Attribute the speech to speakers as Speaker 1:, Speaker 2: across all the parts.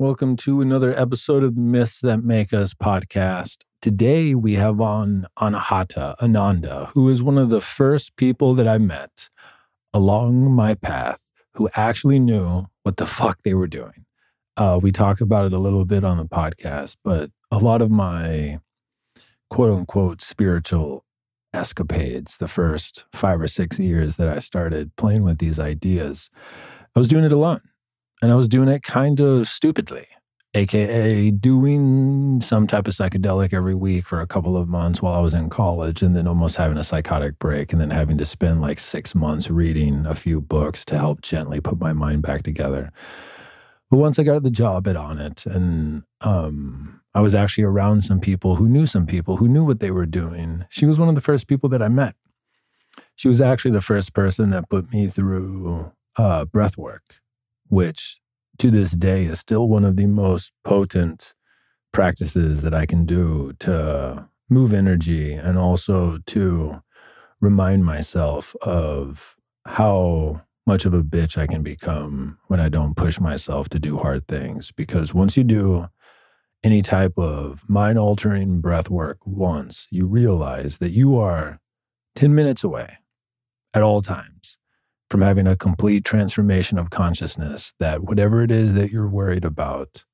Speaker 1: Welcome to another episode of the Myths That Make Us podcast. Today we have on Anahata Ananda, who is one of the first people that I met along my path who actually knew what the fuck they were doing. Uh, we talk about it a little bit on the podcast, but a lot of my quote unquote spiritual escapades, the first five or six years that I started playing with these ideas, I was doing it alone. And I was doing it kind of stupidly, AKA doing some type of psychedelic every week for a couple of months while I was in college, and then almost having a psychotic break, and then having to spend like six months reading a few books to help gently put my mind back together. But once I got the job at it, and um, I was actually around some people who knew some people who knew what they were doing, she was one of the first people that I met. She was actually the first person that put me through uh, breath work which to this day is still one of the most potent practices that I can do to move energy and also to remind myself of how much of a bitch I can become when I don't push myself to do hard things. Because once you do any type of mind altering breath work once, you realize that you are 10 minutes away at all times from having a complete transformation of consciousness that whatever it is that you're worried about,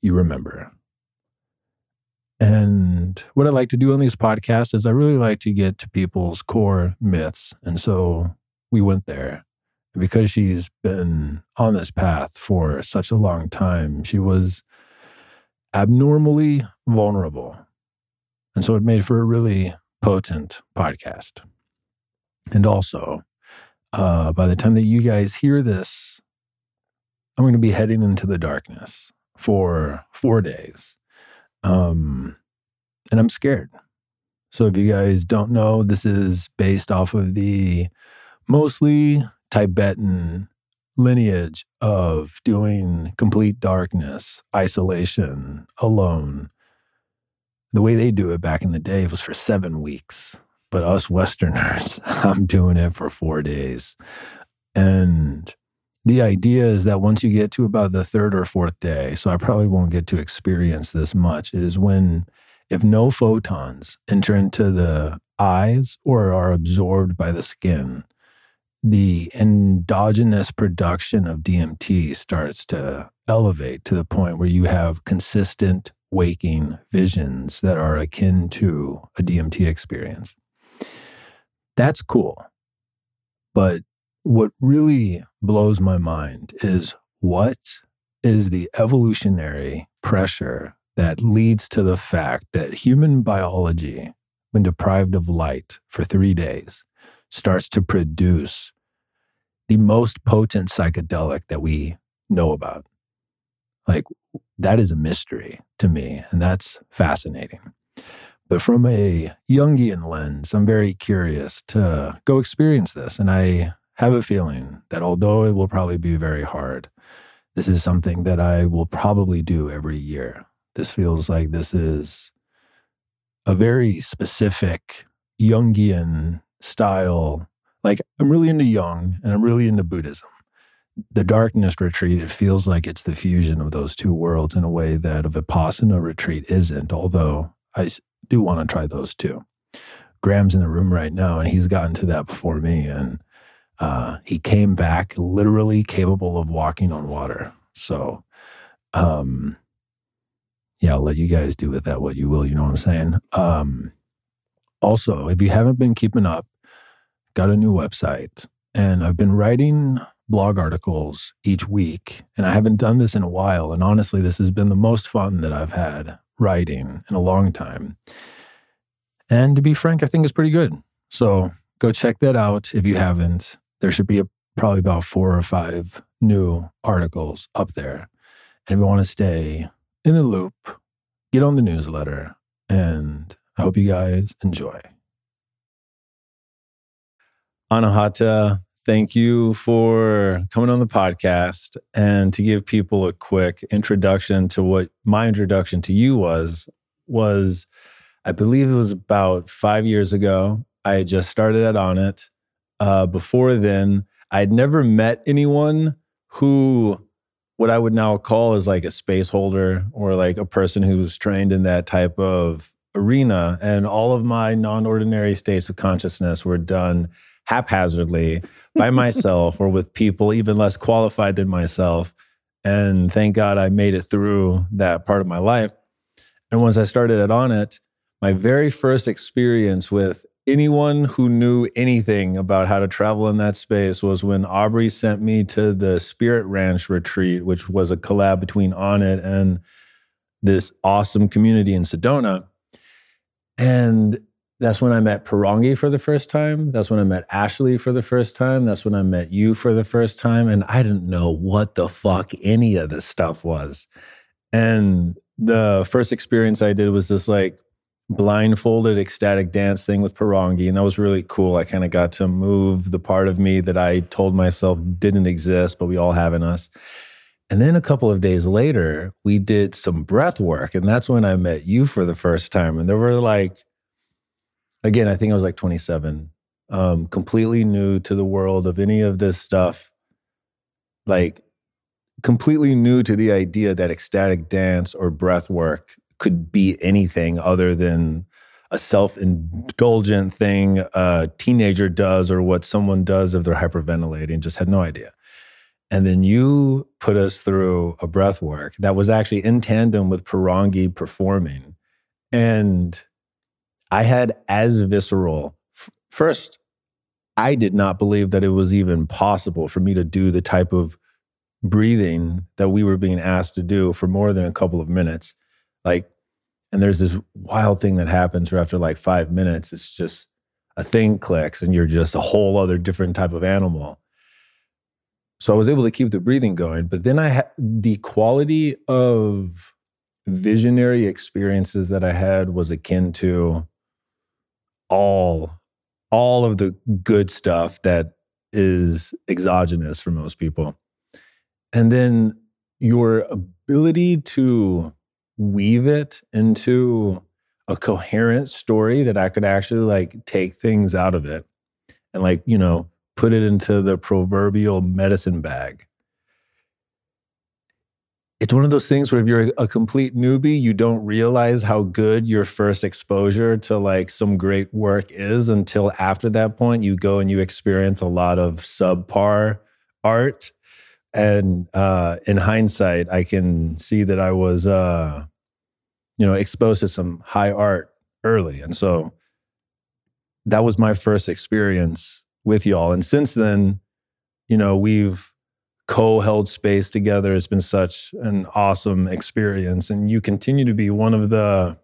Speaker 1: you remember. And what I like to do on these podcasts is I really like to get to people's core myths. And so we went there. because she's been on this path for such a long time, she was abnormally vulnerable. And so it made for a really potent podcast. And also, uh, by the time that you guys hear this, I'm going to be heading into the darkness for four days. Um, and I'm scared. So, if you guys don't know, this is based off of the mostly Tibetan lineage of doing complete darkness, isolation, alone. The way they do it back in the day was for seven weeks. But us Westerners, I'm doing it for four days. And the idea is that once you get to about the third or fourth day, so I probably won't get to experience this much, is when if no photons enter into the eyes or are absorbed by the skin, the endogenous production of DMT starts to elevate to the point where you have consistent waking visions that are akin to a DMT experience. That's cool. But what really blows my mind is what is the evolutionary pressure that leads to the fact that human biology, when deprived of light for three days, starts to produce the most potent psychedelic that we know about. Like, that is a mystery to me, and that's fascinating. But from a Jungian lens, I'm very curious to go experience this. And I have a feeling that although it will probably be very hard, this is something that I will probably do every year. This feels like this is a very specific Jungian style. Like, I'm really into Jung and I'm really into Buddhism. The darkness retreat, it feels like it's the fusion of those two worlds in a way that a Vipassana retreat isn't, although I do want to try those too. Graham's in the room right now, and he's gotten to that before me. And uh, he came back literally capable of walking on water. So, um, yeah, I'll let you guys do with that what you will. You know what I'm saying? Um, also, if you haven't been keeping up, got a new website, and I've been writing blog articles each week, and I haven't done this in a while. And honestly, this has been the most fun that I've had writing in a long time. And to be frank, I think it's pretty good. So go check that out if you haven't. There should be a, probably about four or five new articles up there. And if you want to stay in the loop, get on the newsletter. And I hope you guys enjoy. Anahata, thank you for coming on the podcast and to give people a quick introduction to what my introduction to you was was i believe it was about five years ago i had just started at Onnit uh, before then i'd never met anyone who what I would now call is like a space holder or like a person who's trained in that type of arena. And all of my non ordinary states of consciousness were done haphazardly by myself or with people even less qualified than myself. And thank God I made it through that part of my life. And once I started it Onnit, my very first experience with anyone who knew anything about how to travel in that space was when Aubrey sent me to the Spirit Ranch retreat, which was a collab between Onnit and this awesome community in Sedona. And that's when I met Porangui for the first time. That's when I met Ashley for the first time. That's when I met you for the first time. And I didn't know what the fuck any of this stuff was. And the first experience I did was this like blindfolded ecstatic dance thing with Porangui. And that was really cool. I kind of got to move the part of me that I told myself didn't exist, but we all have in us. And then a couple of days later, we did some breath work. And that's when I met you for the first time. And there were like, again, I think I was like 27, um, completely new to the world of any of this stuff. Like, completely new to the idea that ecstatic dance or breath work could be anything other than a self-indulgent thing a teenager does or what someone does if they're hyperventilating just had no idea. And then you put us through a breath work that was actually in tandem with Porangui performing. And i had as visceral first i did not believe that it was even possible for me to do the type of breathing that we were being asked to do for more than a couple of minutes like, and there's this wild thing that happens where after like five minutes, it's just a thing clicks and you're just a whole other different type of animal. So I was able to keep the breathing going, but then I had the quality of visionary experiences that I had was akin to all all of the good stuff that is exogenous for most people. And then your ability to weave it into a coherent story that I could actually like take things out of it and like, you know, put it into the proverbial medicine bag. It's one of those things where if you're a complete newbie, you don't realize how good your first exposure to like some great work is until after that point you go and you experience a lot of subpar art and uh, in hindsight, I can see that I was, uh, you know, exposed to some high art early, and so that was my first experience with y'all. And since then, you know, we've co-held space together. It's been such an awesome experience, and you continue to be one of the.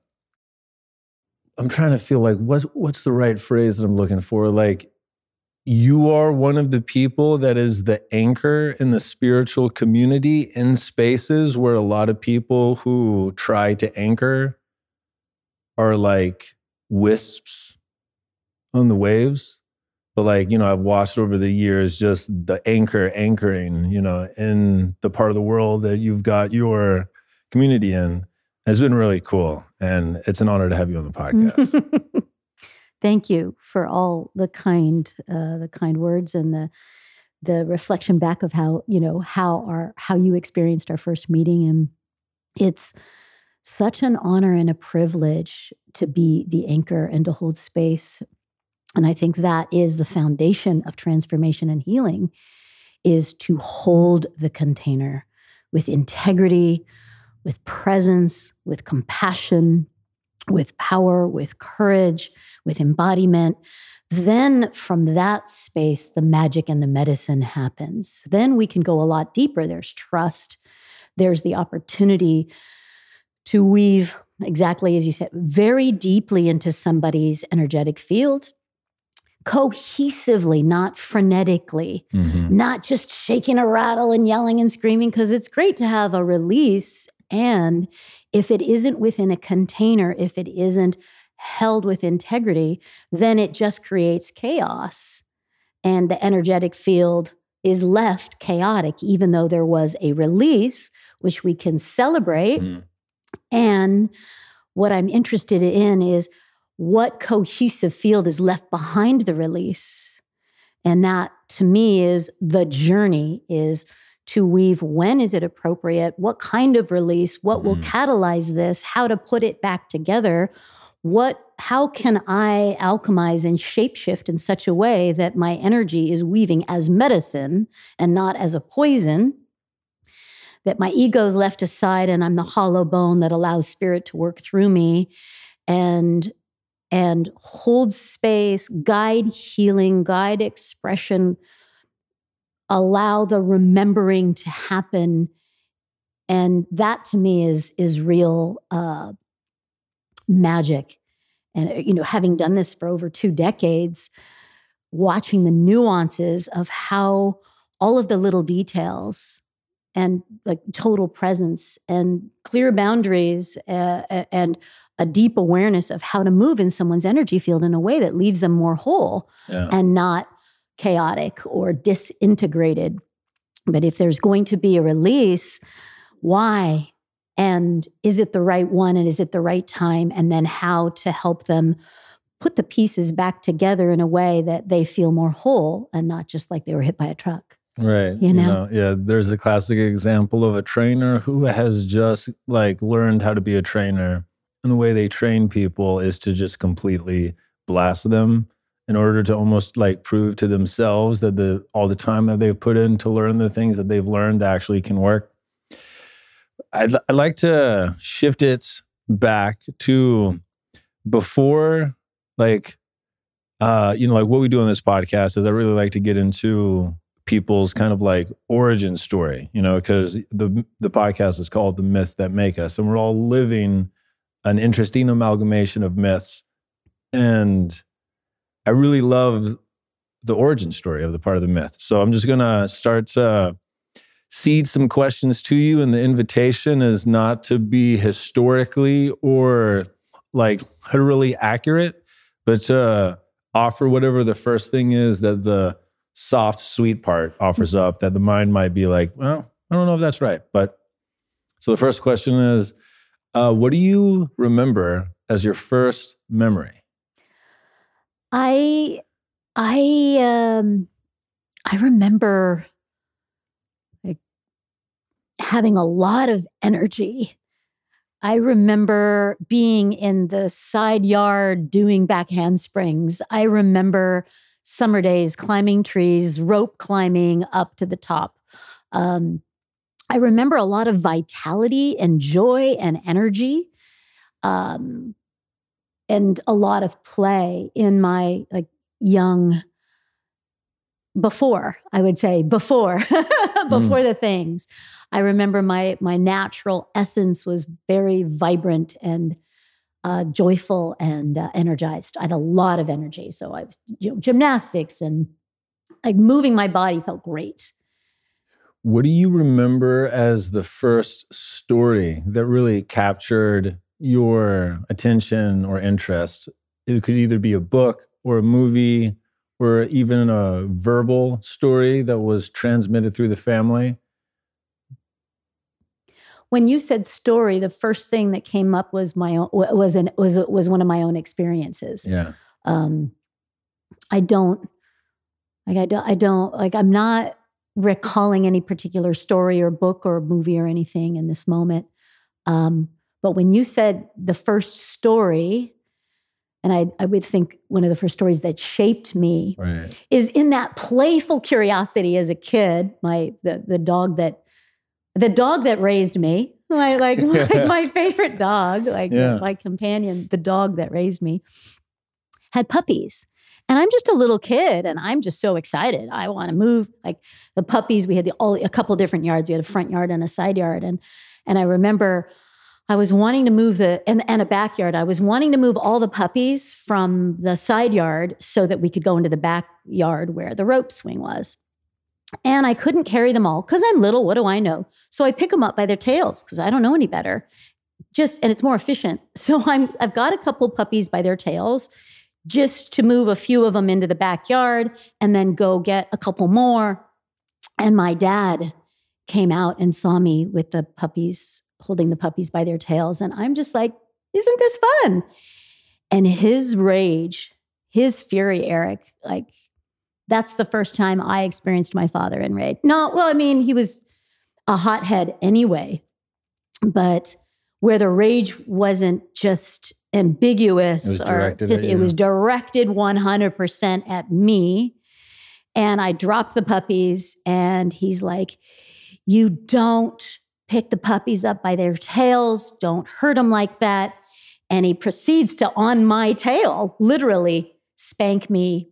Speaker 1: I'm trying to feel like what's what's the right phrase that I'm looking for? Like you are one of the people that is the anchor in the spiritual community in spaces where a lot of people who try to anchor are like wisps on the waves. But like, you know, I've watched over the years just the anchor anchoring, you know, in the part of the world that you've got your community in has been really cool. And it's an honor to have you on the podcast.
Speaker 2: thank you for all the kind uh, the kind words and the the reflection back of how you know how our how you experienced our first meeting and it's such an honor and a privilege to be the anchor and to hold space and i think that is the foundation of transformation and healing is to hold the container with integrity with presence with compassion with power, with courage, with embodiment. Then from that space, the magic and the medicine happens. Then we can go a lot deeper. There's trust, there's the opportunity to weave, exactly as you said, very deeply into somebody's energetic field. Cohesively, not frenetically, mm-hmm. not just shaking a rattle and yelling and screaming, because it's great to have a release and if it isn't within a container, if it isn't held with integrity, then it just creates chaos. And the energetic field is left chaotic, even though there was a release, which we can celebrate. Mm. And what I'm interested in is what cohesive field is left behind the release. And that to me is the journey is to weave when is it appropriate, what kind of release, what mm-hmm. will catalyze this, how to put it back together. What, how can I alchemize and shapeshift in such a way that my energy is weaving as medicine and not as a poison? That my ego is left aside and I'm the hollow bone that allows spirit to work through me and and hold space, guide healing, guide expression, allow the remembering to happen. And that to me is, is real uh, magic. And, uh, you know, having done this for over two decades, watching the nuances of how all of the little details and like total presence and clear boundaries uh, and a deep awareness of how to move in someone's energy field in a way that leaves them more whole yeah. and not chaotic or disintegrated. But if there's going to be a release, why? And is it the right one? And is it the right time? And then how to help them put the pieces back together in a way that they feel more whole and not just like they were hit by a truck.
Speaker 1: Right. You know? you know? yeah. There's a classic example of a trainer who has just like learned how to be a trainer and the way they train people is to just completely blast them in order to almost like prove to themselves that the all the time that they've put in to learn the things that they've learned actually can work. I'd, I'd like to shift it back to before like uh you know like what we do on this podcast is I really like to get into people's kind of like origin story, you know, because the the podcast is called The Myth That Make Us and we're all living an interesting amalgamation of myths. And I really love the origin story of the part of the myth. So I'm just going to start to seed some questions to you. And the invitation is not to be historically or like literally accurate, but to offer whatever the first thing is that the soft, sweet part offers up that the mind might be like, well, I don't know if that's right. But so the first question is uh, what do you remember as your first memory?
Speaker 2: I I um I remember like having a lot of energy. I remember being in the side yard doing back handsprings. I remember summer days climbing trees, rope climbing up to the top. Um, I remember a lot of vitality and joy and energy. Um, and a lot of play in my like young before i would say before before mm. the things i remember my my natural essence was very vibrant and uh, joyful and uh, energized i had a lot of energy so i was you know, gymnastics and like moving my body felt great
Speaker 1: what do you remember as the first story that really captured your attention or interest? It could either be a book or a movie or even a verbal story that was transmitted through the family.
Speaker 2: When you said story, the first thing that came up was my own was an was was one of my own experiences.
Speaker 1: Yeah.
Speaker 2: Um I don't like I don't I don't like I'm not recalling any particular story or book or movie or anything in this moment. Um, but when you said the first story, and I, I would think one of the first stories that shaped me right. is in that playful curiosity as a kid. My the the dog that the dog that raised me, my like my, my favorite dog, like yeah. my companion, the dog that raised me, had puppies. And I'm just a little kid and I'm just so excited. I want to move like the puppies. We had the, all, a couple different yards. We had a front yard and a side yard. And, and I remember I was wanting to move the, and, and a backyard. I was wanting to move all the puppies from the side yard so that we could go into the backyard where the rope swing was. And I couldn't carry them all because I'm little. What do I know? So I pick them up by their tails because I don't know any better. Just, and it's more efficient. So I'm, I've got a couple puppies by their tails just to move a few of them into the backyard and then go get a couple more. And my dad came out and saw me with the puppies, holding the puppies by their tails. And I'm just like, isn't this fun? And his rage, his fury, Eric, like, that's the first time I experienced my father in rage. No, well, I mean, he was a hothead anyway. But where the rage wasn't just ambiguous
Speaker 1: It
Speaker 2: or just it was directed 100% at me. And i dropped the puppies and he's like you don't pick the puppies up by their tails. Don't hurt them like that. And he proceeds to on my tail literally spank me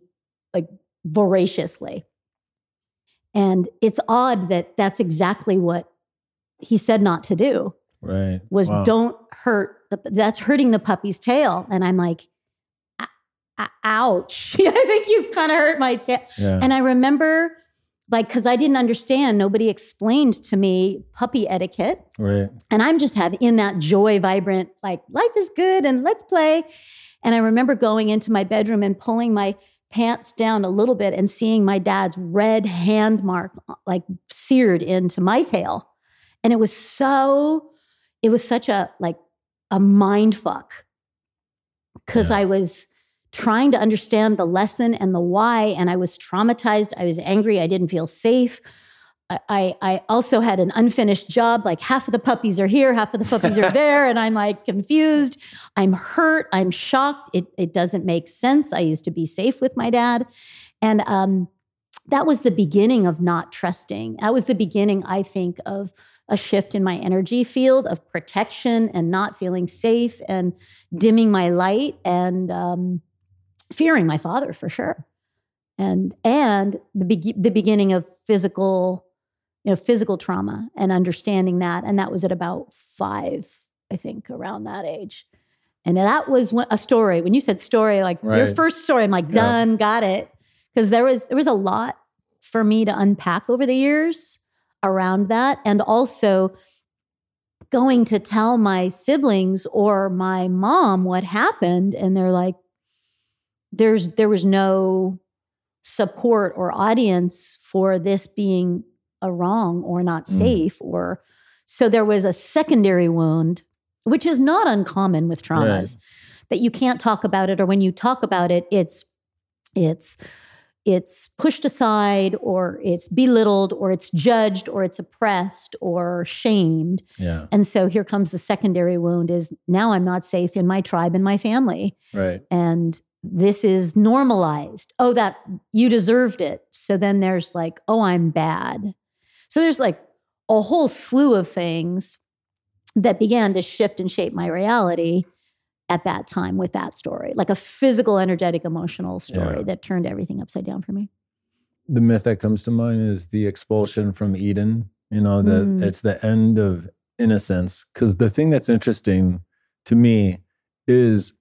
Speaker 2: like voraciously. And it's odd that that's exactly what he said not to do
Speaker 1: Right.
Speaker 2: was
Speaker 1: Wow.
Speaker 2: don't hurt the, that's hurting the puppy's tail. And i'm like "O- o- ouch. I think you kind of hurt my tail.
Speaker 1: Yeah.
Speaker 2: and i remember like because i didn't understand nobody explained to me puppy etiquette.
Speaker 1: Right.
Speaker 2: and i'm just having in that joy vibrant like life is good and let's play. And i remember going into my bedroom and pulling my pants down a little bit and seeing my dad's red hand mark uh, like seared into my tail. And it was so it was such a like a mind fuck because
Speaker 1: Yeah.
Speaker 2: i was trying to understand the lesson and the why and i was traumatized i was angry i didn't feel safe I- I, I also had an unfinished job. Like half of the puppies are here, half of the puppies are there. And I'm like confused. I'm hurt. I'm shocked. It, it doesn't make sense. I used to be safe with my dad. And um, that was the beginning of not trusting. That was the beginning, I think, of a shift in my energy field of protection and not feeling safe and dimming my light and um, fearing my father for sure. And and the be- the beginning of physical, you know, physical trauma and understanding that. And that was at about five, I think, around that age. And that was a story. When you said story, like your first story, I'm like,
Speaker 1: Yeah.
Speaker 2: done, got it. Because there was there was a lot for me to unpack over the years around that. And also going to tell my siblings or my mom what happened. And they're like, there's there was no support or audience for this being a wrong or not
Speaker 1: Mm.
Speaker 2: safe or so there was a secondary wound which is not uncommon with traumas that you can't talk about it or when you talk about it it's it's it's pushed aside or it's belittled or it's judged or it's oppressed or shamed
Speaker 1: Yeah.
Speaker 2: and so here comes the secondary wound is now i'm not safe in my tribe and my family
Speaker 1: Right.
Speaker 2: and this is normalized. Oh, that you deserved it. So then there's like, oh, I'm bad. So there's like a whole slew of things that began to shift and shape my reality at that time with that story, like a physical, energetic, emotional story
Speaker 1: Yeah.
Speaker 2: that turned everything upside down for me.
Speaker 1: the myth that comes to mind is the expulsion from Eden. You know, that
Speaker 2: Mm.
Speaker 1: it's the end of innocence. Because the thing that's interesting to me is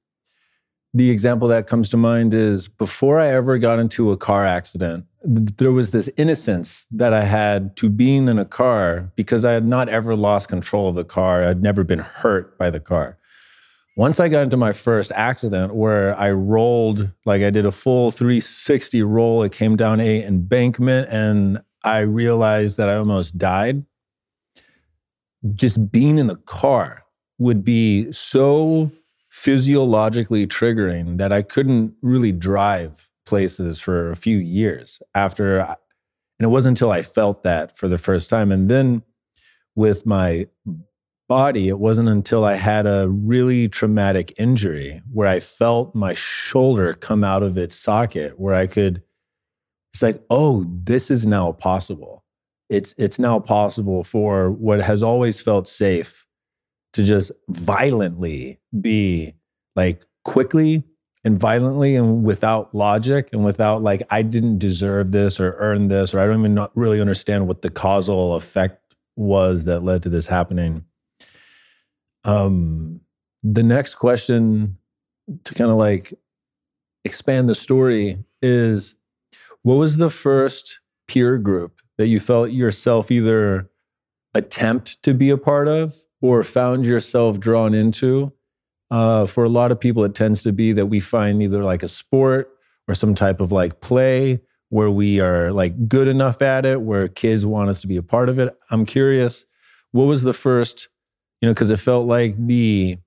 Speaker 1: the example that comes to mind is before I ever got into a car accident, there was this innocence that I had to being in a car because I had not ever lost control of the car. I'd never been hurt by the car. Once I got into my first accident where I rolled, like I did a full 360 roll, it came down a embankment and I realized that I almost died. Just being in the car would be so physiologically triggering that I couldn't really drive places for a few years after. And it wasn't until I felt that for the first time. And then with my body, it wasn't until I had a really traumatic injury where I felt my shoulder come out of its socket, where I could, it's like, oh, this is now possible. It's, it's now possible for what has always felt safe to just violently be like quickly and violently and without logic and without like I didn't deserve this or earn this or I don't even really understand what the causal effect was that led to this happening. Um, the next question to kind of like expand the story is what was the first peer group that you felt yourself either attempt to be a part of or found yourself drawn into? Uh, for a lot of people, it tends to be that we find either like a sport or some type of like play where we are like good enough at it, where kids want us to be a part of it. I'm curious, what was the first, you know, because it felt like the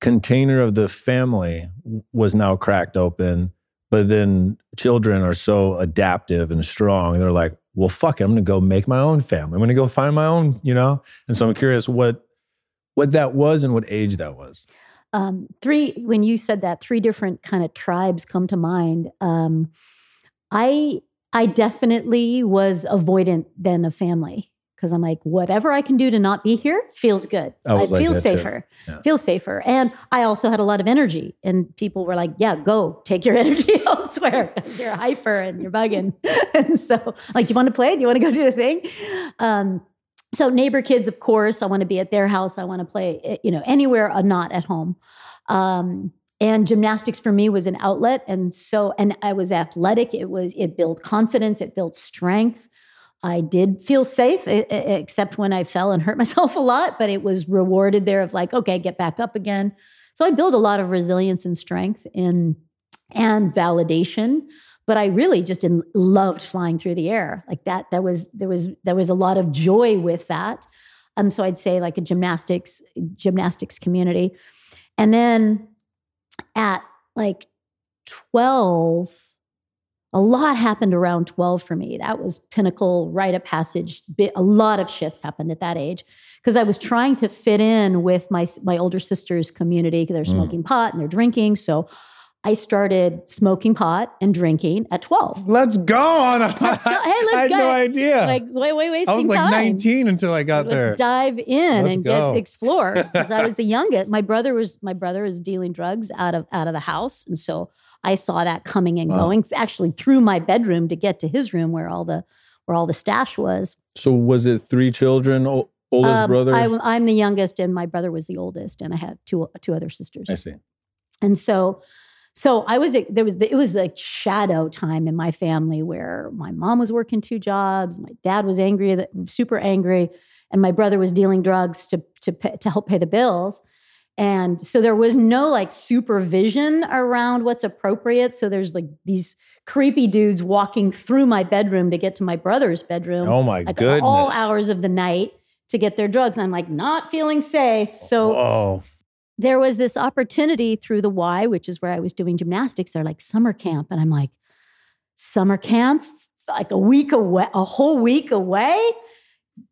Speaker 1: container of the family was now cracked open, but then children are so adaptive and strong. They're like,
Speaker 3: well, fuck it, I'm gonna go make my own family. I'm gonna go find my own, you know. And so I'm curious what what that was and what age that was.
Speaker 2: Um, three when you said that, three different kind of tribes come to mind. Um, I I definitely was avoidant than a family because I'm like, whatever I can do to not be here feels good.
Speaker 3: I
Speaker 2: I,
Speaker 3: like
Speaker 2: feel safer.
Speaker 3: Yeah.
Speaker 2: Feel safer. And I also had a lot of energy. And people were like, yeah, go take your energy elsewhere because you're hyper and you're bugging. and so, like, do you want to play? Do you want to go do a thing? Um, so neighbor kids, of course, I want to be at their house. I want to play, eh, you know, anywhere, uh, not at home. Um, and gymnastics for me was an outlet, and so and I was athletic. It was it built confidence, it built strength. I did feel safe, except when I fell and hurt myself a lot. But it was rewarded there of like, okay, get back up again. So I built a lot of resilience and strength in and validation but I really just loved flying through the air like that. That was there was there was a lot of joy with that. Um, so I'd say like a gymnastics gymnastics community, and then at like twelve, a lot happened around twelve for me. That was pinnacle rite of passage. A lot of shifts happened at that age because I was trying to fit in with my my older sister's community. They're
Speaker 3: Mm.
Speaker 2: smoking pot and they're drinking, so I started smoking pot and drinking at 12.
Speaker 3: Let's go on.
Speaker 2: Let's go. Hey, let's go.
Speaker 3: I had
Speaker 2: go.
Speaker 3: no idea.
Speaker 2: Like, wait, wait, wasting time?
Speaker 3: I was like
Speaker 2: time.
Speaker 3: 19 until I got
Speaker 2: Let's
Speaker 3: there.
Speaker 2: dive in
Speaker 3: Let's
Speaker 2: and
Speaker 3: go.
Speaker 2: get explore because I was the youngest. My brother was my brother was dealing drugs out of out of the house, and so I saw that coming and
Speaker 3: Wow.
Speaker 2: going actually through my bedroom to get to his room where all the where all the stash was.
Speaker 3: So was it three children, o- oldest
Speaker 2: Um,
Speaker 3: brother?
Speaker 2: I, I'm the youngest, and my brother was the oldest, and I have two two other sisters.
Speaker 3: I see.
Speaker 2: And so, so I was there was it was like shadow time in my family where my mom was working two jobs, my dad was angry, that super angry, and my brother was dealing drugs to to pay, to help pay the bills. And so there was no like supervision around what's appropriate. So there's like these creepy dudes walking through my bedroom to get to my brother's bedroom
Speaker 3: Oh my
Speaker 2: like
Speaker 3: goodness.
Speaker 2: all hours of the night to get their drugs. I'm like not feeling safe. So
Speaker 3: Whoa.
Speaker 2: there was this opportunity through the Y, which is where I was doing gymnastics. They're like summer camp, and I'm like, summer camp, like a week away, a whole week away.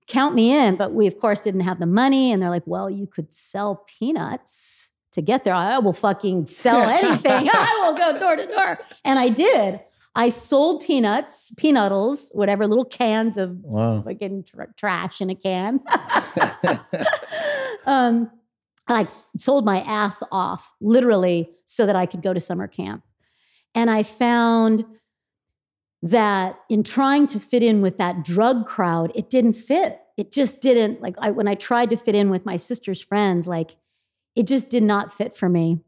Speaker 2: Count me in. But we, of course, didn't have the money, and they're like, well, you could sell peanuts to get there. I will fucking sell anything. I will go door to door, and I did. I sold peanuts, peanutals, whatever little cans of
Speaker 3: Wow.
Speaker 2: fucking tr- trash in a can. um, I like sold my ass off literally so that I could go to summer camp. And I found that in trying to fit in with that drug crowd, it didn't fit. It just didn't like I when I tried to fit in with my sister's friends, like it just did not fit for me.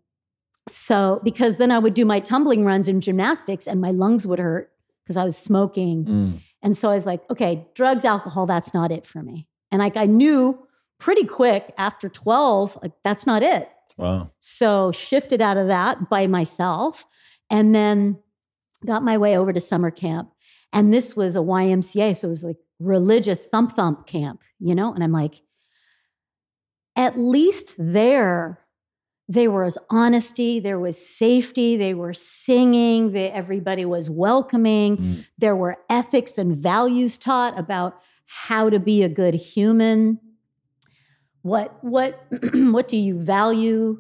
Speaker 2: So because then I would do my tumbling runs in gymnastics and my lungs would hurt because I was smoking.
Speaker 3: Mm.
Speaker 2: And so I was like, okay, drugs, alcohol, that's not it for me. And like I knew pretty quick after 12, like that's not it.
Speaker 3: Wow.
Speaker 2: So shifted out of that by myself and then got my way over to summer camp. And this was a YMCA. So it was like religious thump thump camp, you know? And I'm like, at least there, there was honesty, there was safety, they were singing, they, everybody was welcoming
Speaker 3: Mm.
Speaker 2: there were ethics and values taught about how to be a good human what what what do you value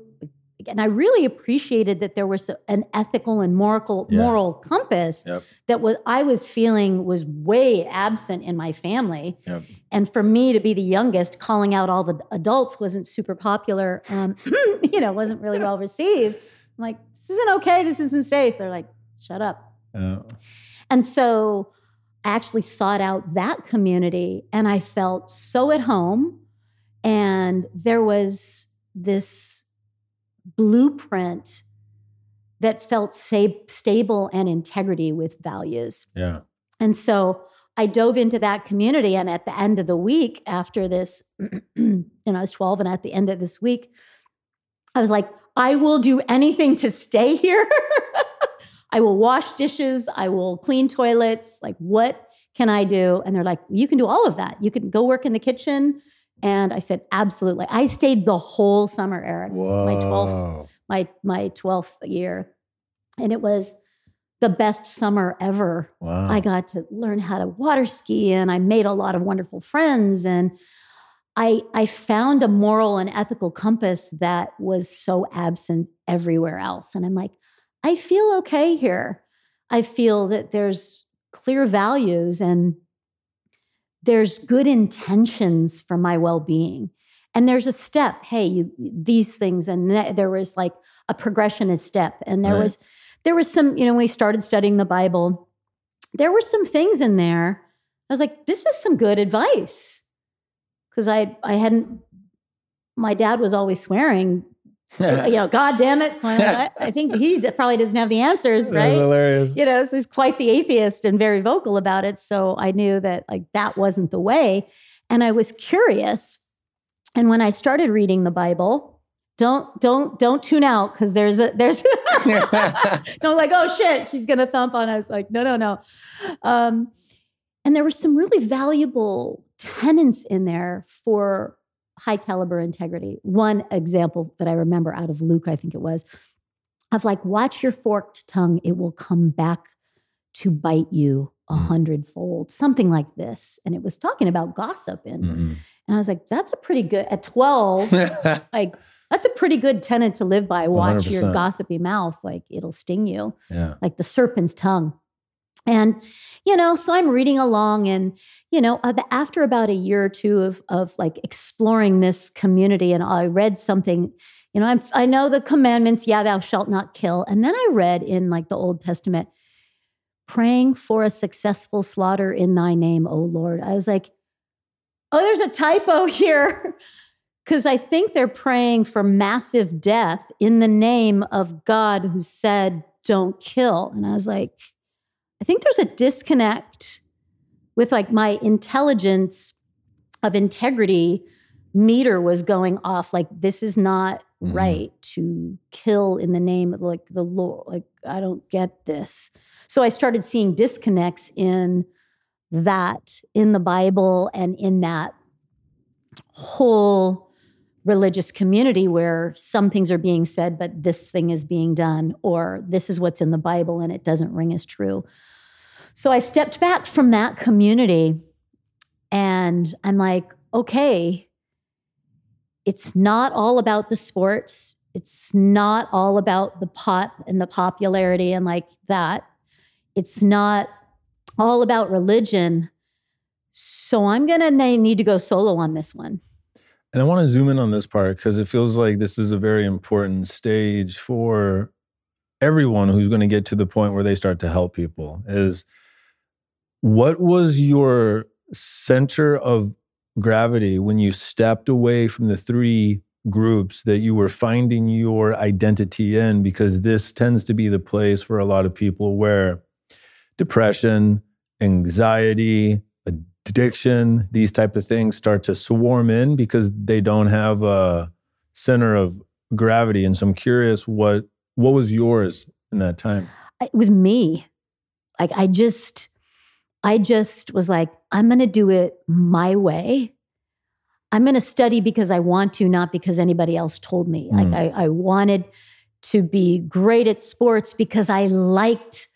Speaker 2: and i really appreciated that there was an ethical and moral
Speaker 3: Yeah.
Speaker 2: moral compass
Speaker 3: Yep.
Speaker 2: that what i was feeling was way absent in my family
Speaker 3: Yep.
Speaker 2: and for me to be the youngest calling out all the adults wasn't super popular um, you know wasn't really well received i'm like this isn't okay this isn't safe they're like shut up
Speaker 3: Uh,
Speaker 2: and so I actually sought out that community and I felt so at home. And there was this blueprint that felt sa- stable and integrity with values.
Speaker 3: yeah.
Speaker 2: And so I dove into that community. And at the end of the week, after this, and I was 12, and at the end of this week, I was like, I will do anything to stay here. I will wash dishes. I will clean toilets. Like, what can I do? And they're like, you can do all of that. You can go work in the kitchen. And I said, absolutely. I stayed the whole summer, Eric
Speaker 3: Whoa.
Speaker 2: my 12th my my 12th year and it was the best summer ever.
Speaker 3: Wow.
Speaker 2: I got to learn how to water ski and I made a lot of wonderful friends and I I found a moral and ethical compass that was so absent everywhere else and I'm like I feel okay here. I feel that there's clear values and there's good intentions for my well-being and there's a step hey you these things and there was like a progression a step and there
Speaker 3: Right.
Speaker 2: was there was some you know when we started studying the bible there were some things in there i was like this is some good advice because i i hadn't my dad was always swearing you know god damn it so I, I think he probably doesn't have the answers right
Speaker 3: hilarious.
Speaker 2: you know, so he's quite the atheist and very vocal about it. So I knew that like that wasn't the way. And I was curious. And when I started reading the Bible, don't don't don't tune out because there's a there's don't like oh shit she's gonna thump on us like no no no um and there were some really valuable tenets in there for high caliber integrity one example that i remember out of luke i think it was of like watch your forked tongue it will come back to bite you a
Speaker 3: Mm.
Speaker 2: hundredfold something like this and it was talking about gossip and
Speaker 3: Mhm.
Speaker 2: and i was like that's a pretty good at 12 like that's a pretty good tenet to live by watch your
Speaker 3: 100%.
Speaker 2: gossipy mouth like it'll sting you
Speaker 3: yeah.
Speaker 2: like the serpent's tongue and you know so i'm reading along and you know after about a year or two of of like exploring this community and i read something you know I'm, i know the commandments yeah thou shalt not kill. And then i read in like the old testament praying for a successful slaughter in thy name o lord. I was like oh there's a typo here. Because i think they're praying for massive death in the name of god who said don't kill. And i was like i think there's a disconnect with like my intelligence of integrity meter was going off like this is not
Speaker 3: Mhm.
Speaker 2: right to kill in the name of like the lord like i don't get this so i started seeing disconnects in that in the bible and in that whole religious community where some things are being said but this thing is being done or this is what's in the bible and it doesn't ring as true so i stepped back from that community and i'm like okay it's not all about the sports. It's not all about the pot and the popularity and like that. It's not all about religion. So i'm gonna need to go solo on this one.
Speaker 3: And I want to zoom in on this part because it feels like this is a very important stage for everyone who's going to get to the point where they start to help people. Is what was your center of gravity when you stepped away from the three groups that you were finding your identity in? Because this tends to be the place for a lot of people where depression, anxiety, addiction, these type of things start to swarm in because they don't have a center of gravity. And so I'm curious what what was yours in that time?
Speaker 2: it was me. Like I just, I just was like, I'm going to do it my way. I'm going to study because I want to, not because anybody else told me.
Speaker 3: Mm.
Speaker 2: Like I, I wanted to be great at sports because I liked,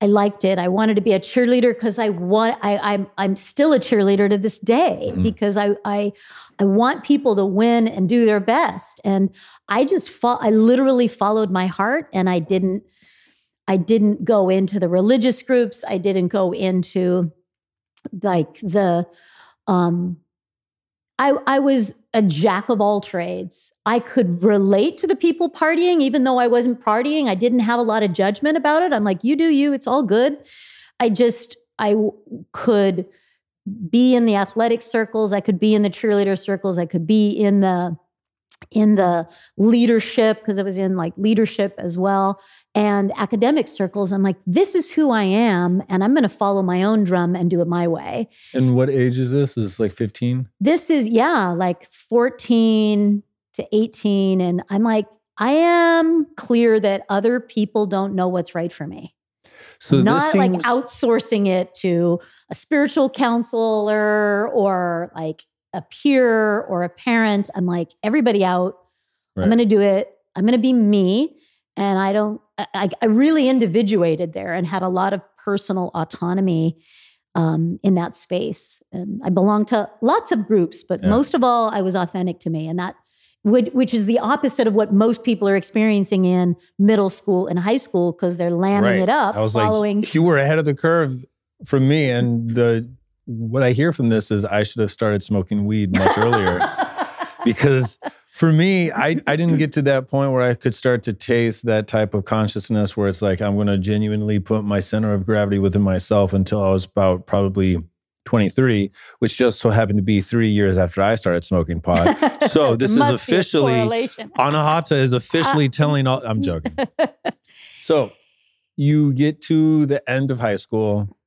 Speaker 2: I liked it. I wanted to be a cheerleader because I want. I, I'm I'm still a cheerleader to this day
Speaker 3: Mm.
Speaker 2: because I I I want people to win and do their best. And I just fo- I literally followed my heart, and I didn't I didn't go into the religious groups. I didn't go into like the um I I was a jack of all trades. I could relate to the people partying even though I wasn't partying. I didn't have a lot of judgment about it. I'm like, you do you, it's all good. I just I could be in the athletic circles, I could be in the cheerleader circles, I could be in the in the leadership because I was in like leadership as well and academic circles. I'm like, this is who I am, and I'm going to follow my own drum and do it my way.
Speaker 3: And what age is this? Is this like 15?
Speaker 2: This is, yeah, like 14 to 18. And I'm like, I am clear that other people don't know what's right for me.
Speaker 3: So
Speaker 2: not
Speaker 3: this
Speaker 2: like outsourcing it to a spiritual counselor or like a peer or a parent. I'm like, everybody out.
Speaker 3: Right.
Speaker 2: I'm going to do it. I'm going to be me. And I don't, I, I really individuated there and had a lot of personal autonomy um, in that space. And I belonged to lots of groups, but
Speaker 3: Yeah.
Speaker 2: most of all, I was authentic to me. And that, would, which is the opposite of what most people are experiencing in middle school and high school because they're landing
Speaker 1: Right.
Speaker 2: it up
Speaker 1: I was
Speaker 2: following.
Speaker 1: like, you were ahead of the curve from me. And the what I hear from this is I should have started smoking weed much earlier because for me, I, I didn't get to that point where I could start to taste that type of consciousness where it's like I'm going to genuinely put my center of gravity within myself until I was about probably 23, which just so happened to be three years after I started smoking pot. So this is
Speaker 2: Must be a
Speaker 1: officially. Anahata is officially uh, telling all. I'm joking. So you get to the end of high school.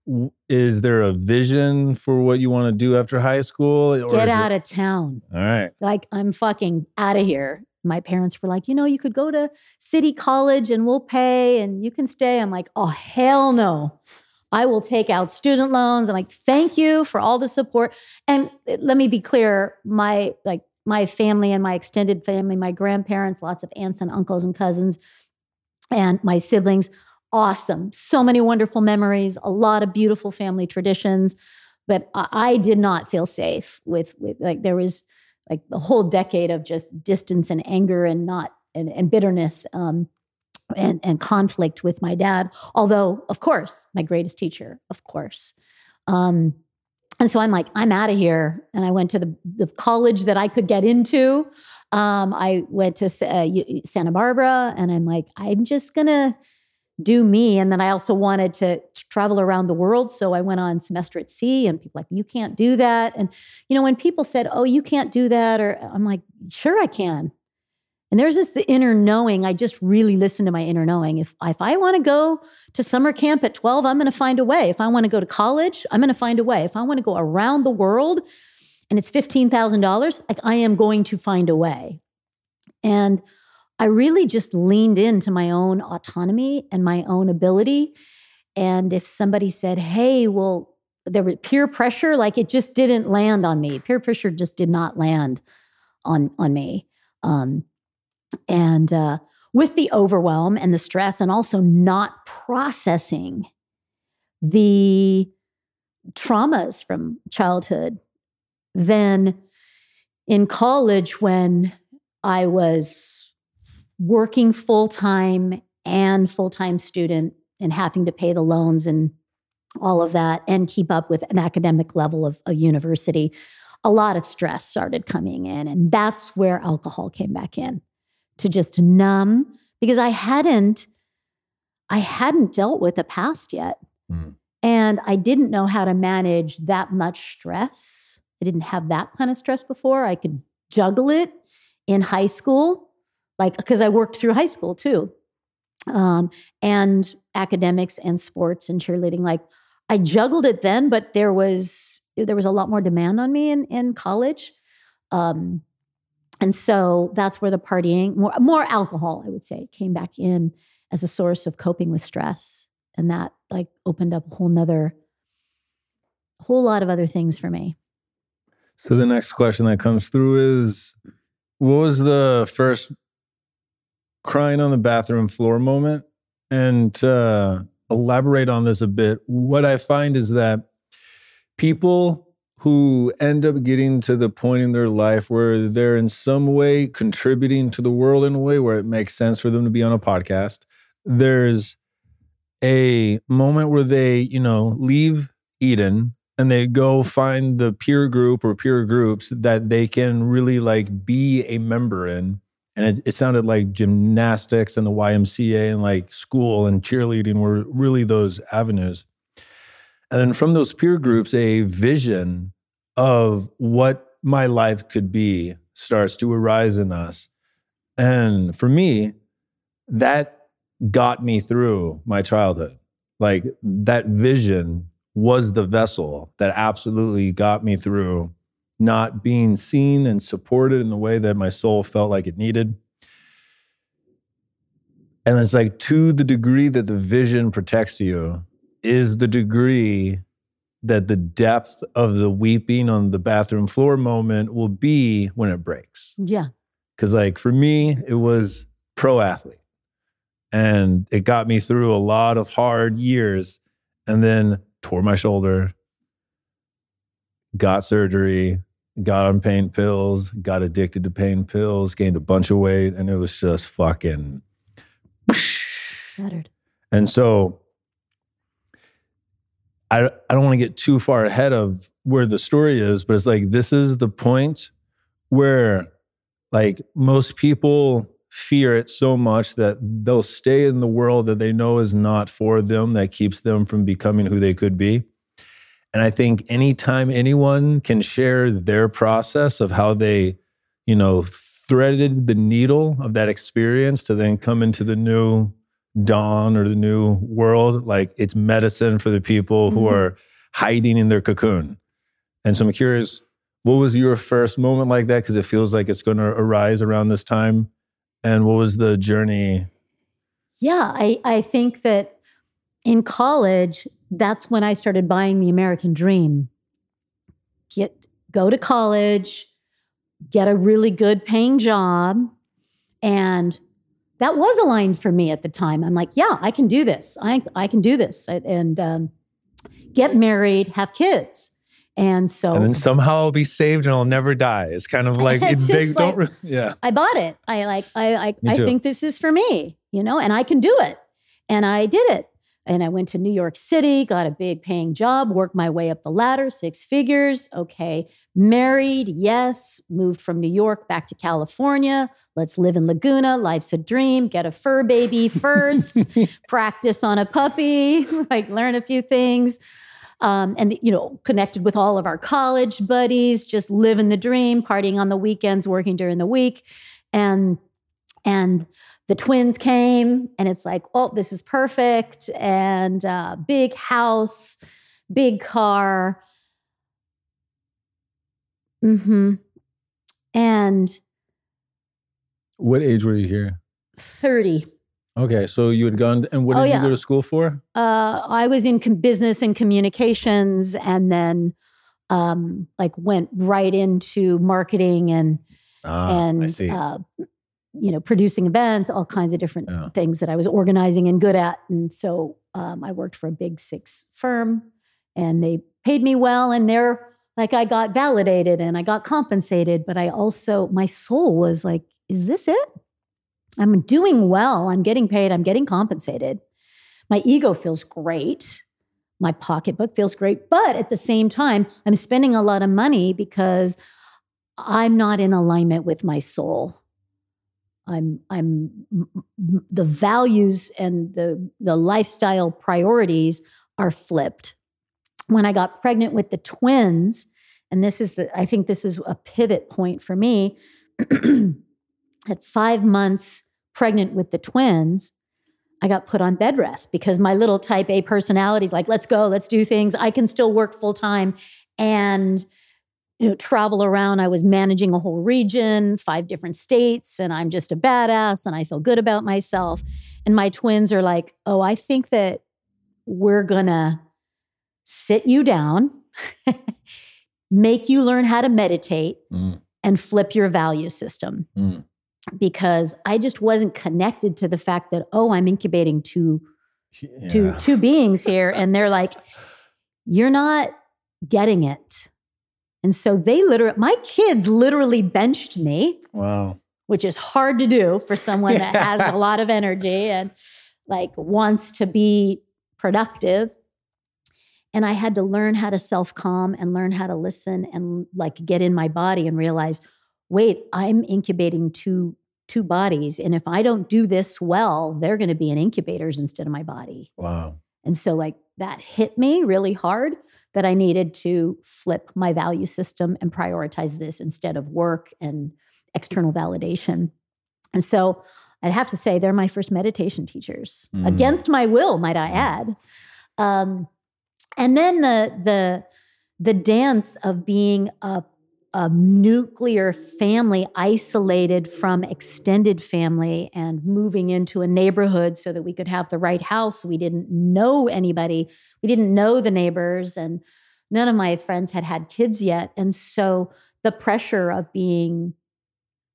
Speaker 1: Is there a vision for what you want to do after high school? Or
Speaker 2: Get
Speaker 1: is it-
Speaker 2: out of town.
Speaker 1: all right.
Speaker 2: like I'm fucking out of here. My parents were like, you know, you could go to city college and we'll pay and you can stay. I'm like, oh hell no. I will take out student loans. I'm like, thank you for all the support. And uh, let me be clear, my like my family and my extended family, my grandparents, lots of aunts and uncles and cousins, and my siblings, awesome. So many wonderful memories, a lot of beautiful family traditions. But I, did not feel safe with, with like there was like a whole decade of just distance and anger and not and, and bitterness um, and and conflict with my dad. Although, of course, my greatest teacher, of course. Um, and so I'm like, I'm out of here. And I went to the the college that I could get into. Um, I went to uh, Santa Barbara, and I'm like, I'm just gonna do me. And then I also wanted to travel around the world. So I went on semester at sea, and people like, you can't do that. And you know, when people said, "Oh, you can't do that," or I'm like, "Sure, I can." And there's this the inner knowing. I just really listen to my inner knowing. If if I want to go to summer camp at 12, I'm going to find a way. If I want to go to college, I'm going to find a way. If I want to go around the world, and it's fifteen thousand dollars, like I am going to find a way. And I really just leaned into my own autonomy and my own ability. And if somebody said, "Hey, well," there was peer pressure like it just didn't land on me peer pressure just did not land on on me um and uh with the overwhelm and the stress and also not processing the traumas from childhood then in college when i was working full-time and full-time student and having to pay the loans and all of that and keep up with an academic level of a university a lot of stress started coming in. And that's where alcohol came back in to just numb because i hadn't i hadn't dealt with the past yet.
Speaker 1: Mm.
Speaker 2: and i didn't know how to manage that much stress. I didn't have that kind of stress before. I could juggle it in high school like because i worked through high school too um, and academics and sports and cheerleading like I juggled it then, but there was there was a lot more demand on me in in college, um, and so that's where the partying, more more alcohol, I would say, came back in as a source of coping with stress, and that like opened up a whole nother, whole lot of other things for me.
Speaker 1: So the next question that comes through is what was the first crying on the bathroom floor moment? And uh, elaborate on this a bit. What I find is that people who end up getting to the point in their life where they're in some way contributing to the world in a way where it makes sense for them to be on a podcast, there's a moment where they, you know, leave Eden and they go find the peer group or peer groups that they can really like be a member in. And it, it sounded like gymnastics and the YMCA and like school and cheerleading were really those avenues. And then from those peer groups, a vision of what my life could be starts to arise in us. And for me, that got me through my childhood. Like that vision was the vessel that absolutely got me through not being seen and supported in the way that my soul felt like it needed. And it's like to the degree that the vision protects you is the degree that the depth of the weeping on the bathroom floor moment will be when it breaks.
Speaker 2: Yeah,
Speaker 1: Cause like for me, it was pro athlete. And it got me through a lot of hard years and then tore my shoulder, got surgery, got on pain pills, got addicted to pain pills, gained a bunch of weight, and it was just fucking
Speaker 2: Shattered.
Speaker 1: and so I I don't want to get too far ahead of where the story is, but it's like this is the point where like most people fear it so much that they'll stay in the world that they know is not for them that keeps them from becoming who they could be. And I think anytime anyone can share their process of how they, you know, threaded the needle of that experience to then come into the new dawn or the new world, like it's medicine for the people who
Speaker 2: Mhm.
Speaker 1: are hiding in their cocoon. And so I'm curious, what was your first moment like that? Because it feels like it's going to arise around this time. And what was the journey?
Speaker 2: Yeah, I, I think that in college, that's when I started buying the American dream. Get go to college, get a really good paying job, and that was aligned for me at the time. I'm like, yeah, I can do this. I I can do this, and um, get married, have kids, and so
Speaker 1: And then somehow I'll be saved and I'll never die. It's kind of like
Speaker 2: It's
Speaker 1: big. Don't
Speaker 2: like-
Speaker 1: re- yeah.
Speaker 2: I bought it. I like I I, I think this is for me, you know, and I can do it. And I did it. And I went to New York City, got a big paying job, worked my way up the ladder, six figures. Okay. Married, yes. Moved from New York back to California. Let's live in Laguna. Life's a dream. Get a fur baby first. practice on a puppy, like learn a few things. Um, and you know, connected with all of our college buddies, just living the dream, partying on the weekends, working during the week, and and the twins came, and it's like, oh, this is perfect, and uh, big house, big car, mm-hmm and
Speaker 1: What age were you here?
Speaker 2: thirty.
Speaker 1: Okay, so you had gone, and what
Speaker 2: Oh,
Speaker 1: did
Speaker 2: yeah.
Speaker 1: you go to school for?
Speaker 2: uh, I was in com- business and communications, and then um, like went right into marketing and
Speaker 1: Ah, I
Speaker 2: and
Speaker 1: see.
Speaker 2: uh, you know producing events, all kinds of different
Speaker 1: Yeah.
Speaker 2: things that I was organizing and good at. And so um, I worked for a big six firm, and they paid me well, and they're like I got validated and I got compensated, but I also my soul was like, is this it? I'm doing well. I'm getting paid. I'm getting compensated. My ego feels great. My pocketbook feels great. But at the same time, I'm spending a lot of money because I'm not in alignment with my soul. I'm, I'm, the values and the, the lifestyle priorities are flipped. When I got pregnant with the twins, and this is the, I think this is a pivot point for me. at five months pregnant with the twins, I got put on bed rest because my little type A personality is like, let's go, let's do things. I can still work full time and you know travel around. I was managing a whole region, five different states, and I'm just a badass and I feel good about myself. And my twins are like, oh, I think that we're gonna sit you down, make you learn how to meditate,
Speaker 1: Mm.
Speaker 2: and flip your value system
Speaker 1: Mm.
Speaker 2: because I just wasn't connected to the fact that oh I'm incubating two two two beings here and they're like you're not getting it. And so they literally my kids literally benched me,
Speaker 1: Wow.
Speaker 2: which is hard to do for someone that has a lot of energy and like wants to be productive. And I had to learn how to self calm and learn how to listen and like get in my body and realize, wait, I'm incubating two two bodies, and if I don't do this well, they're going to be in incubators instead of my body.
Speaker 1: Wow.
Speaker 2: And so like that hit me really hard that I needed to flip my value system and prioritize this instead of work and external validation. And so I'd have to say they're my first meditation teachers
Speaker 1: Mm.
Speaker 2: against my will, might I add. Um, and then the the the dance of being a a nuclear family isolated from extended family and moving into a neighborhood so that we could have the right house. We didn't know anybody. We didn't know the neighbors and none of my friends had had kids yet. And so the pressure of being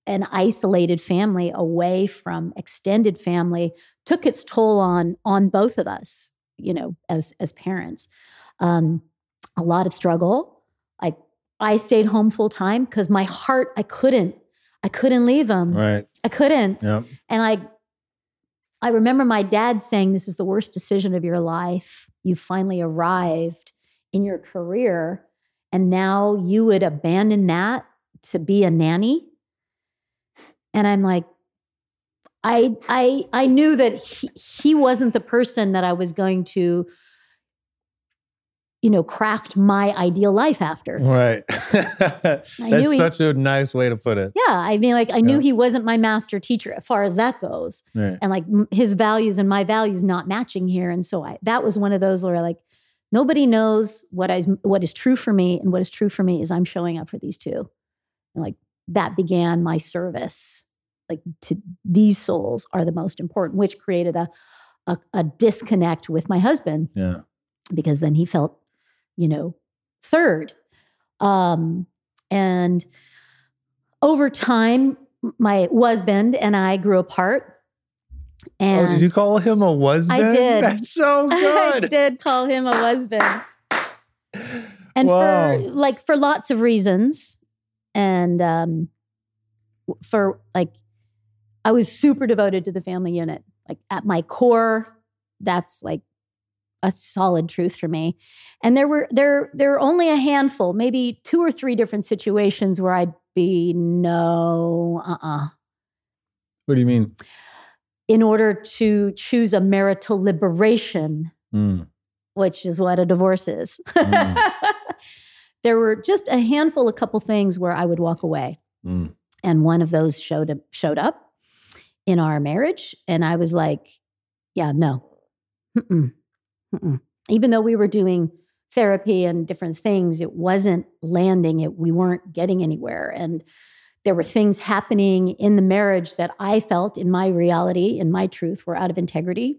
Speaker 2: an isolated family away from extended family took its toll on on both of us you know as as parents um a lot of struggle i stayed home full time because my heart i couldn't i couldn't leave him
Speaker 1: Right.
Speaker 2: i couldn't
Speaker 1: Yep.
Speaker 2: and I I remember my dad saying this is the worst decision of your life. You finally arrived in your career and now you would abandon that to be a nanny. And I'm like I I I knew that he, he wasn't the person that I was going to you know craft my ideal life after.
Speaker 1: Right. That's
Speaker 2: knew he-
Speaker 1: such a nice way to put it.
Speaker 2: Yeah, I mean like I knew he wasn't my master teacher as far as that goes.
Speaker 1: Right.
Speaker 2: and like m- his values and my values not matching here and so i that was one of those where like nobody knows what i what is true for me and what is true for me is i'm showing up for these two and like that began my service like to these souls are the most important which created a a, a disconnect with my husband
Speaker 1: Yeah.
Speaker 2: because then he felt you know third um and over time my husband and i grew apart and
Speaker 1: oh, did you call him a husband?
Speaker 2: I did.
Speaker 1: That's so good.
Speaker 2: I did call him a husband. And
Speaker 1: Wow.
Speaker 2: for like for lots of reasons. And um for like I was super devoted to the family unit. Like at my core, that's like a solid truth for me. And there were there there were only a handful, maybe two or three different situations where I'd be no, uh-uh.
Speaker 1: What do you mean?
Speaker 2: In order to choose a marital liberation
Speaker 1: Mm.
Speaker 2: which is what a divorce is.
Speaker 1: Mm.
Speaker 2: there were just a handful, a couple things where I would walk away,
Speaker 1: Mm.
Speaker 2: and one of those showed up, showed up in our marriage, and I was like, "Yeah, no, Mm-mm. Mm-mm." even though we were doing therapy and different things, it wasn't landing. It we weren't getting anywhere, and there were things happening in the marriage that I felt in my reality, in my truth, were out of integrity.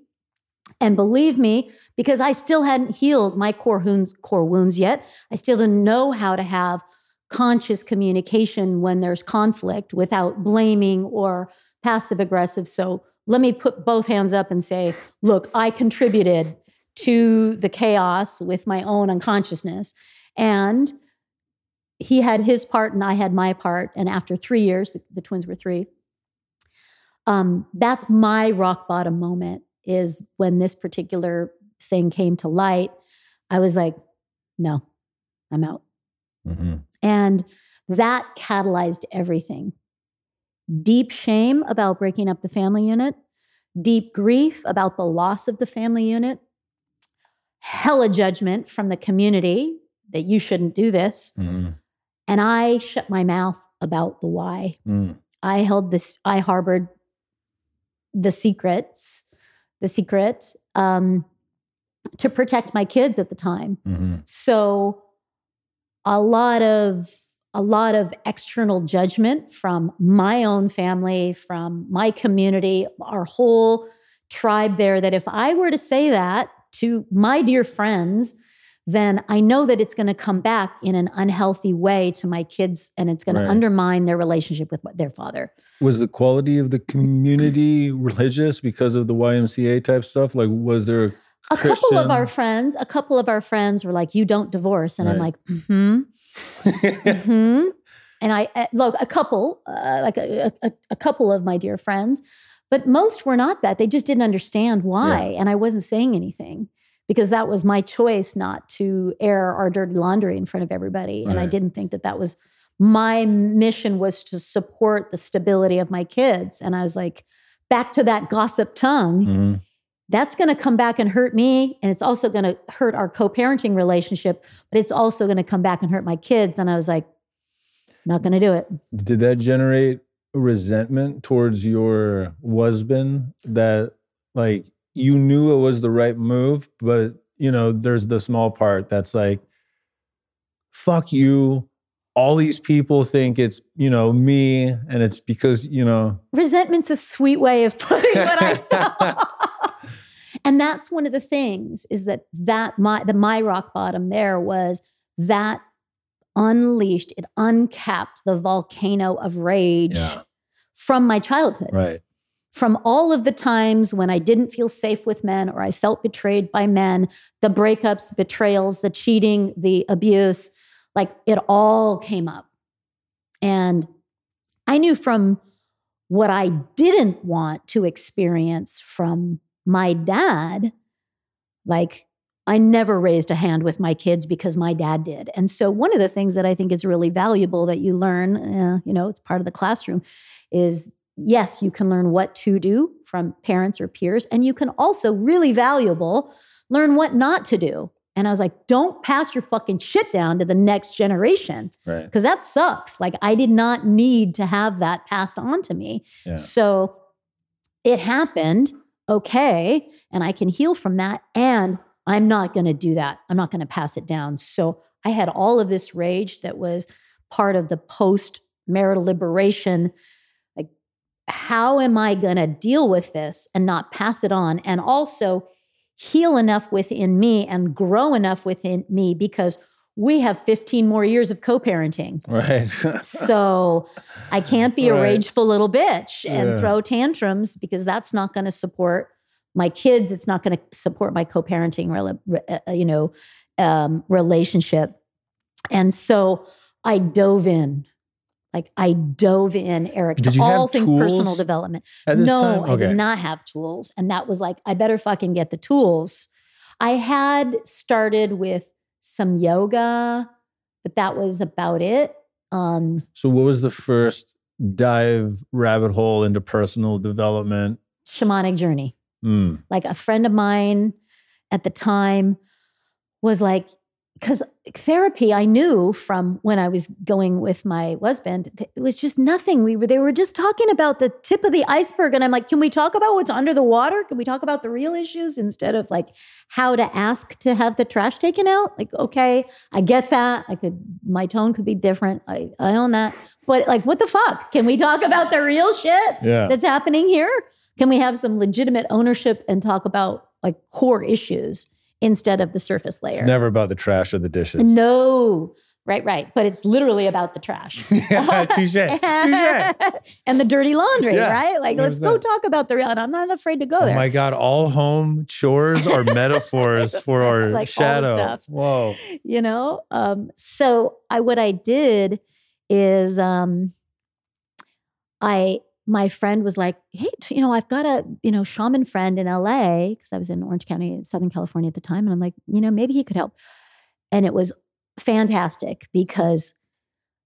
Speaker 2: And believe me, because I still hadn't healed my core wounds, core wounds yet, I still didn't know how to have conscious communication when there's conflict without blaming or passive aggressive. So let me put both hands up and say, look, I contributed to the chaos with my own unconsciousness. And he had his part and I had my part. And after three years, the, the twins were three. Um, that's my rock bottom moment is when this particular thing came to light. I was like, no, I'm out.
Speaker 1: Mhm.
Speaker 2: And that catalyzed everything. Deep shame about breaking up the family unit, deep grief about the loss of the family unit, hella judgment from the community that you shouldn't do this.
Speaker 1: Mhm.
Speaker 2: And I shut my mouth about the why.
Speaker 1: Mm.
Speaker 2: I held this, I harbored the secrets, the secret um, to protect my kids at the time.
Speaker 1: Mhm.
Speaker 2: So a lot of a lot of external judgment from my own family, from my community, our whole tribe there that if I were to say that to my dear friends, then I know that it's going to come back in an unhealthy way to my kids and it's going
Speaker 1: Right.
Speaker 2: to undermine their relationship with their father.
Speaker 1: Was the quality of the community religious because of the YMCA type stuff? Like, was there
Speaker 2: A couple of our friends, a couple of our friends were like, "You don't divorce," and I'm
Speaker 1: Right.
Speaker 2: like, "Hmm." hmm And I uh, look a couple, uh, like a, a, a couple of my dear friends, but most were not that. They just didn't understand why, and I wasn't saying anything because that was my choice not to air our dirty laundry in front of everybody, and I didn't think that that was my mission was to support the stability of my kids, and I was like, back to that gossip tongue
Speaker 1: Mhm.
Speaker 2: that's going to come back and hurt me and it's also going to hurt our co-parenting relationship but it's also going to come back and hurt my kids and i was like not going to do it
Speaker 1: Did that generate resentment towards your husband that like you knew it was the right move, but you know, there's the small part that's like, fuck you. All these people think it's, you know, me and it's because, you know,
Speaker 2: resentment's a sweet way of putting what i felt and that's one of the things is that that my the my rock bottom there was that unleashed it uncapped the volcano of rage
Speaker 1: Yeah.
Speaker 2: from my childhood.
Speaker 1: Right.
Speaker 2: From all of the times when I didn't feel safe with men or I felt betrayed by men, the breakups, betrayals, the cheating, the abuse, like it all came up. And I knew from what I didn't want to experience from my dad, like I never raised a hand with my kids because my dad did. And so, one of the things that I think is really valuable that you learn, uh, you know, it's part of the classroom, is yes, you can learn what to do from parents or peers. And you can also, really valuable, learn what not to do. And I was like, don't pass your fucking shit down to the next generation.
Speaker 1: Right.
Speaker 2: Because that sucks. Like, I did not need to have that passed on to me.
Speaker 1: Yeah.
Speaker 2: So it happened. Okay. And I can heal from that. And I'm not going to do that. I'm not going to pass it down. So I had all of this rage that was part of the post marital liberation. Like, how am I going to deal with this and not pass it on? And also heal enough within me and grow enough within me because we have 15 more years of co parenting.
Speaker 1: Right.
Speaker 2: So I can't be a
Speaker 1: Right.
Speaker 2: rageful little bitch and
Speaker 1: Yeah.
Speaker 2: throw tantrums because that's not going to support my kids. It's not going to support my co-parenting, re- uh, you know, um, relationship. And so I dove in, like I dove in, Eric,
Speaker 1: Did
Speaker 2: to all things personal development. No,
Speaker 1: time?
Speaker 2: I did not have tools, and that was like I better fucking get the tools. I had started with some yoga, but that was about it. Um,
Speaker 1: So, what was the first dive rabbit hole into personal development?
Speaker 2: shamanic journey.
Speaker 1: Mm.
Speaker 2: Like a friend of mine at the time was like, because therapy I knew from when I was going with my husband, it was just nothing. We were they were just talking about the tip of the iceberg, and I'm like, can we talk about what's under the water? Can we talk about the real issues instead of like how to ask to have the trash taken out? Like, okay, I get that. I could my tone could be different. I I own that, but like, what the fuck? Can we talk about the real shit?
Speaker 1: Yeah.
Speaker 2: that's happening here? Can we have some legitimate ownership and talk about like core issues instead of the surface layer?
Speaker 1: It's never about the trash or the dishes.
Speaker 2: No, right, right. But it's literally about the trash.
Speaker 1: yeah, touche. Touche.
Speaker 2: and the dirty laundry,
Speaker 1: Yeah,
Speaker 2: right? Like, let's go
Speaker 1: 100%.
Speaker 2: talk about the real. And I'm not afraid to go
Speaker 1: Oh
Speaker 2: there.
Speaker 1: my God, all home chores are metaphors for our
Speaker 2: Like
Speaker 1: shadow.
Speaker 2: stuff.
Speaker 1: Whoa.
Speaker 2: you know um so i what i did is um i my friend was like hey you know i've got a you know shaman friend in la because i was in orange county southern california at the time and i'm like you know maybe he could help. And it was fantastic because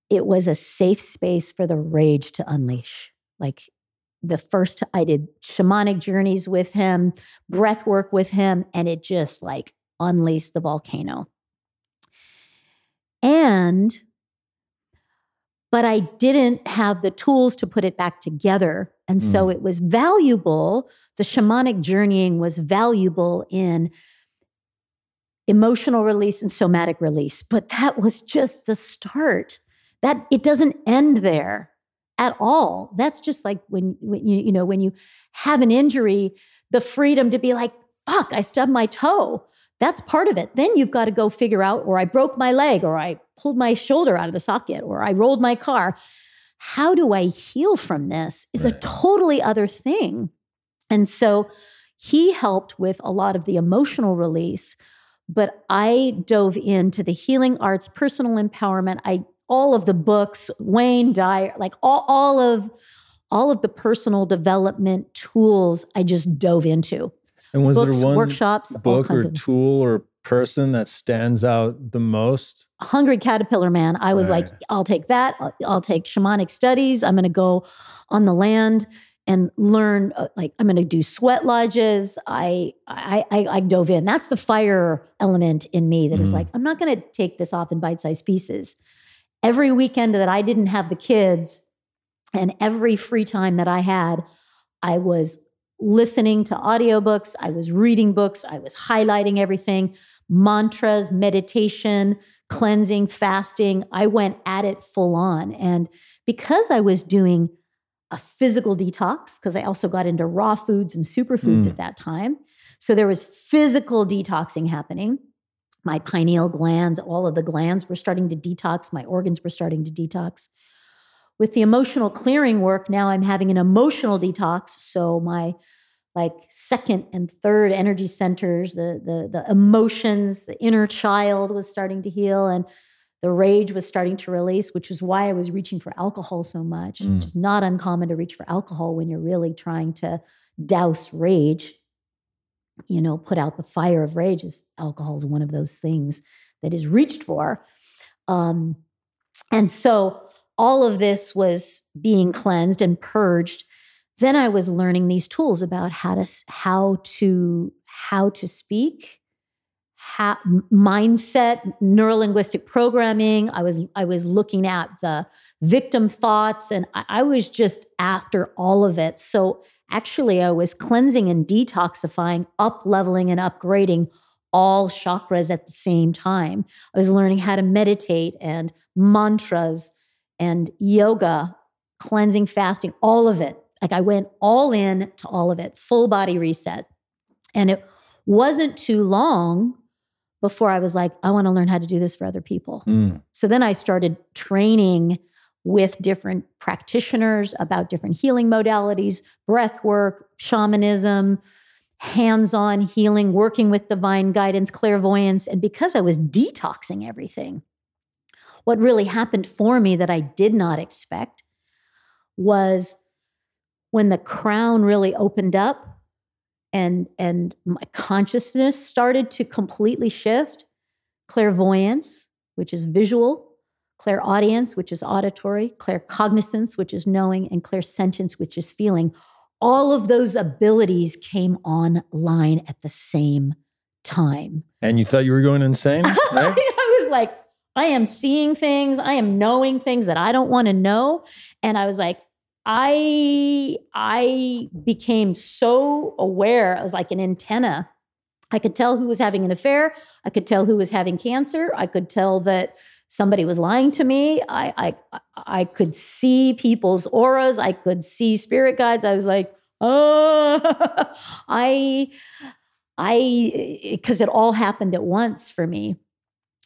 Speaker 2: it was a safe space for the rage to unleash. Like the first i did shamanic journeys with him breath work with him and it just like unleashed the volcano. And but I didn't have the tools to put it back together. And so mm. it was valuable. The shamanic journeying was valuable in emotional release and somatic release, but that was just the start. That it doesn't end there at all. That's just like when, when you you know when you have an injury, the freedom to be like, "Fuck, I stubbed my toe." That's part of it. Then you've got to go figure out, or I broke my leg, or I pulled my shoulder out of the socket, or I rolled my car. How do I heal from this is a totally other thing. And so he helped with a lot of the emotional release, but I dove into the healing arts, personal empowerment. I all of the books, Wayne Dyer, like all, all of all of the personal development tools I just dove into.
Speaker 1: And was
Speaker 2: Books,
Speaker 1: there one
Speaker 2: workshops,
Speaker 1: book or
Speaker 2: of
Speaker 1: tool or person that stands out the most?
Speaker 2: hungry caterpillar man. I was like i'll take that. I'll, I'll take shamanic studies. I'm going to go on the land and learn uh, like i'm going to do sweat lodges. I, I i i dove in. That's the fire element in me that is
Speaker 1: Mhm.
Speaker 2: like i'm not going to take this off in bite-sized pieces. Every weekend that i didn't have the kids and every free time that i had i was listening to audiobooks i was reading books i was highlighting everything mantras meditation cleansing, fasting. I went at it full on. And because I was doing a physical detox, because I also got into raw foods and superfoods
Speaker 1: Mm.
Speaker 2: at that time. So there was physical detoxing happening. My pineal glands, all of the glands were starting to detox. My organs were starting to detox. With the emotional clearing work, now I'm having an emotional detox. So my like second and third energy centers, the the the emotions, the inner child was starting to heal and the rage was starting to release, which is why I was reaching for alcohol so much. Mm. Which is not uncommon to reach for alcohol when you're really trying to douse rage. You know, put out the fire of rage. Is alcohol is one of those things that is reached for. Um, and so all of this was being cleansed and purged. Then I was learning these tools about how to how to how to speak, how, mindset, neurolinguistic programming. I was I was looking at the victim thoughts, and I, I was just after all of it. So actually, I was cleansing and detoxifying, up leveling and upgrading all chakras at the same time. I was learning how to meditate and mantras and yoga, cleansing, fasting, all of it. Like I went all in to all of it, full body reset. And it wasn't too long before I was like, I want to learn how to do this for other people. Mm. So then I started training with different practitioners about different healing modalities, breath work, shamanism, hands on healing, working with divine guidance, clairvoyance. And because I was detoxing everything, what really happened for me that I did not expect was when the crown really opened up and and my consciousness started to completely shift clairvoyance which is visual clairaudience which is auditory claircognizance which is knowing and clairsentience which is feeling all of those abilities came online at the same time.
Speaker 1: And you thought you were going insane?
Speaker 2: Right? I was like, I am seeing things, I am knowing things that I don't want to know. And I was like, I I became so aware. I was like an antenna. I could tell who was having an affair. I could tell who was having cancer. I could tell that somebody was lying to me. I, I, I could see people's auras. I could see spirit guides. I was like, oh, I, I, because it all happened at once for me.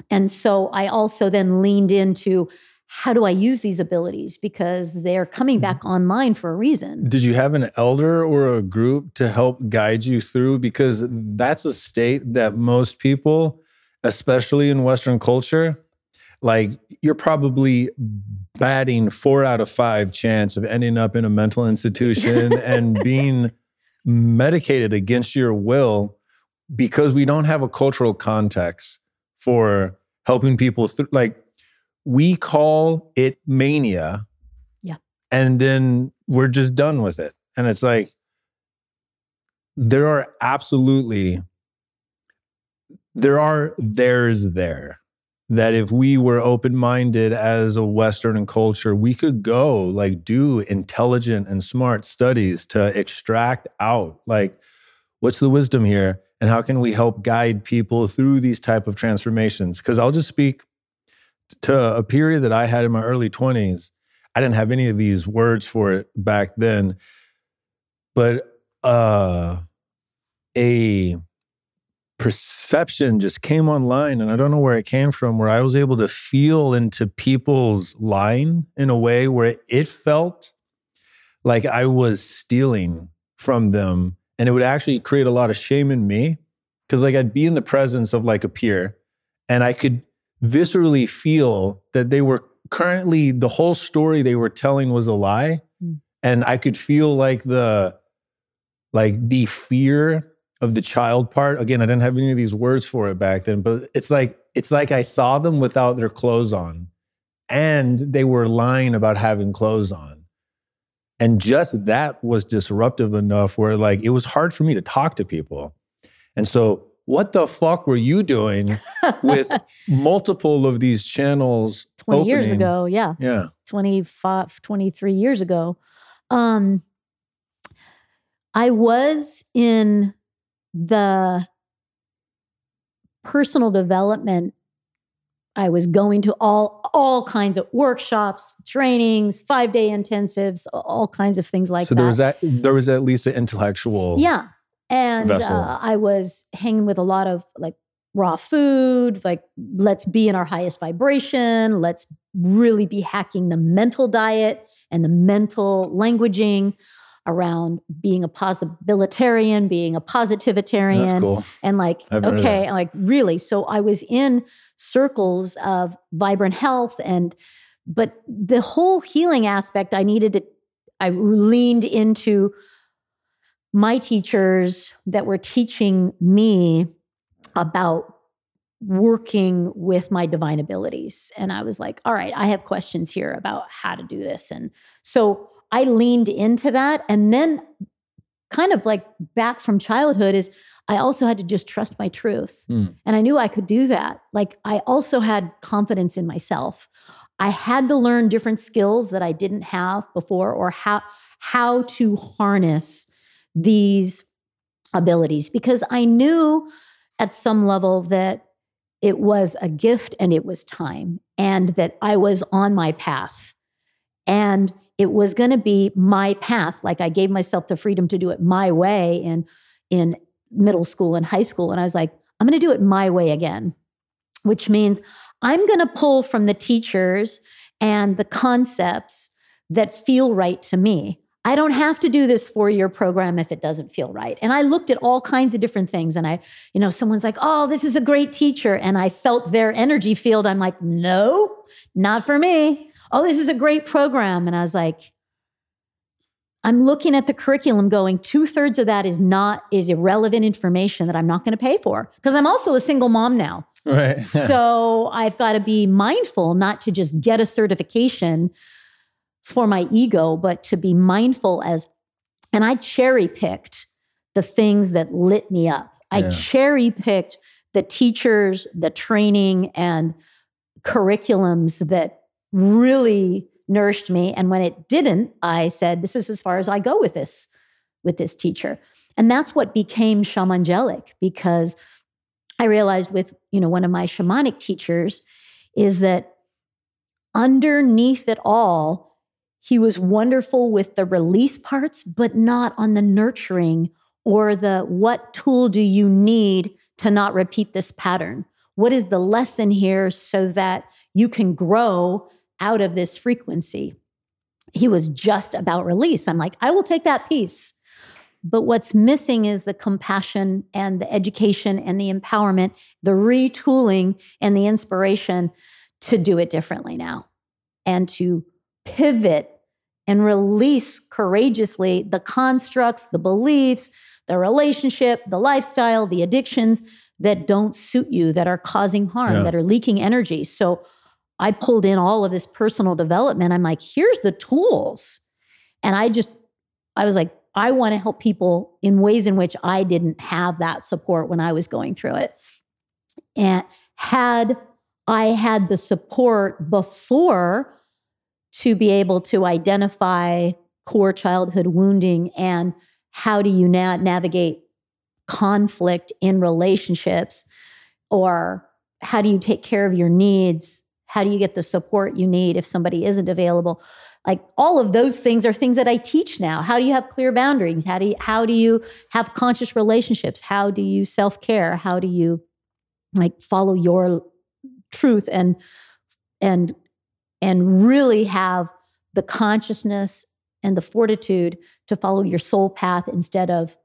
Speaker 2: And so I also then leaned into how do I use these abilities because they're coming back mm-hmm. online for a reason.
Speaker 1: Did you have an elder or a group to help guide you through? Because that's a state that most people, especially in Western culture, like you're probably batting four out of five chance of ending up in a mental institution and being medicated against your will because we don't have a cultural context for helping people through like we call it mania.
Speaker 2: Yeah.
Speaker 1: And then we're just done with it. And it's like there are absolutely there are there's there. That if we were open minded as a Western culture, we could go like do intelligent and smart studies to extract out like what's the wisdom here and how can we help guide people through these type of transformations? Because i'll just speak to a period that i had in my early 20s i didn't have any of these words for it back then. But uh a perception just came online and I don't know where it came from where I was able to feel into people's line in a way where it felt like I was stealing from them and it would actually create a lot of shame in me cuz like I'd be in the presence of like a peer and I could viscerally feel that they were currently the whole story they were telling was a lie mm. and I could feel like the like the fear of the child part. Again, I didn't have any of these words for it back then, but it's like it's like I saw them without their clothes on and they were lying about having clothes on. And just that was disruptive enough where like it was hard for me to talk to people. And so what the fuck were you doing with multiple of these channels
Speaker 2: 20 opening? years ago yeah
Speaker 1: yeah
Speaker 2: 25 23 years ago um i was in the personal development I was going to all all kinds of workshops, trainings, five day intensives, all kinds of things like
Speaker 1: so
Speaker 2: that.
Speaker 1: So there was that there was at least an intellectual
Speaker 2: yeah, and uh, I was hanging with a lot of like raw food, like let's be in our highest vibration, let's really be hacking the mental diet and the mental languaging around being a possibilitarian, being a positivitarian.
Speaker 1: Cool.
Speaker 2: And like, okay, like really. So I was in circles of vibrant health and but the whole healing aspect I needed to I leaned into my teachers that were teaching me about working with my divine abilities. And I was like, all right, I have questions here about how to do this. And so I leaned into that. And then, kind of like back from childhood, is I also had to just trust my truth. Mm. And I knew I could do that. Like, I also had confidence in myself. I had to learn different skills that I didn't have before or how how to harness these abilities because I knew at some level that it was a gift and it was time and that I was on my path and it was going to be my path like I gave myself the freedom to do it my way in in middle school and high school and I was like I'm going to do it my way again which means I'm going to pull from the teachers and the concepts that feel right to me. I don't have to do this four year program if it doesn't feel right. And I looked at all kinds of different things. And I, you know, someone's like, oh, this is a great teacher. And I felt their energy field. I'm like, no, not for me. Oh, this is a great program. And I was like, I'm looking at the curriculum going, two thirds of that is not, is irrelevant information that I'm not going to pay for. Because I'm also a single mom now.
Speaker 1: Right.
Speaker 2: so I've got to be mindful not to just get a certification for my ego, but to be mindful as, and I cherry picked the things that lit me up. I yeah. cherry picked the teachers, the training, and curriculums that really nourished me. And when it didn't, I said, this is as far as I go with this, with this teacher. And that's what became Shamangelic because I realized with, you know, one of my shamanic teachers is that underneath it all, he was wonderful with the release parts, but not on the nurturing or the what tool do you need to not repeat this pattern? What is the lesson here so that you can grow out of this frequency? He was just about release. I'm like, I will take that piece. But what's missing is the compassion and the education and the empowerment, the retooling and the inspiration to do it differently now and to pivot and release courageously the constructs, the beliefs, the relationship, the lifestyle, the addictions that don't suit you, that are causing harm, yeah. that are leaking energy. So I pulled in all of this personal development. I'm like, here's the tools. And I just, I was like, I want to help people in ways in which I didn't have that support when I was going through it. And had I had the support before to be able to identify core childhood wounding and how do you na- navigate conflict in relationships or how do you take care of your needs how do you get the support you need if somebody isn't available like all of those things are things that I teach now. How do you have clear boundaries? How do you, how do you have conscious relationships? How do you self-care? How do you like follow your truth and and and really have the consciousness and the fortitude to follow your soul path instead of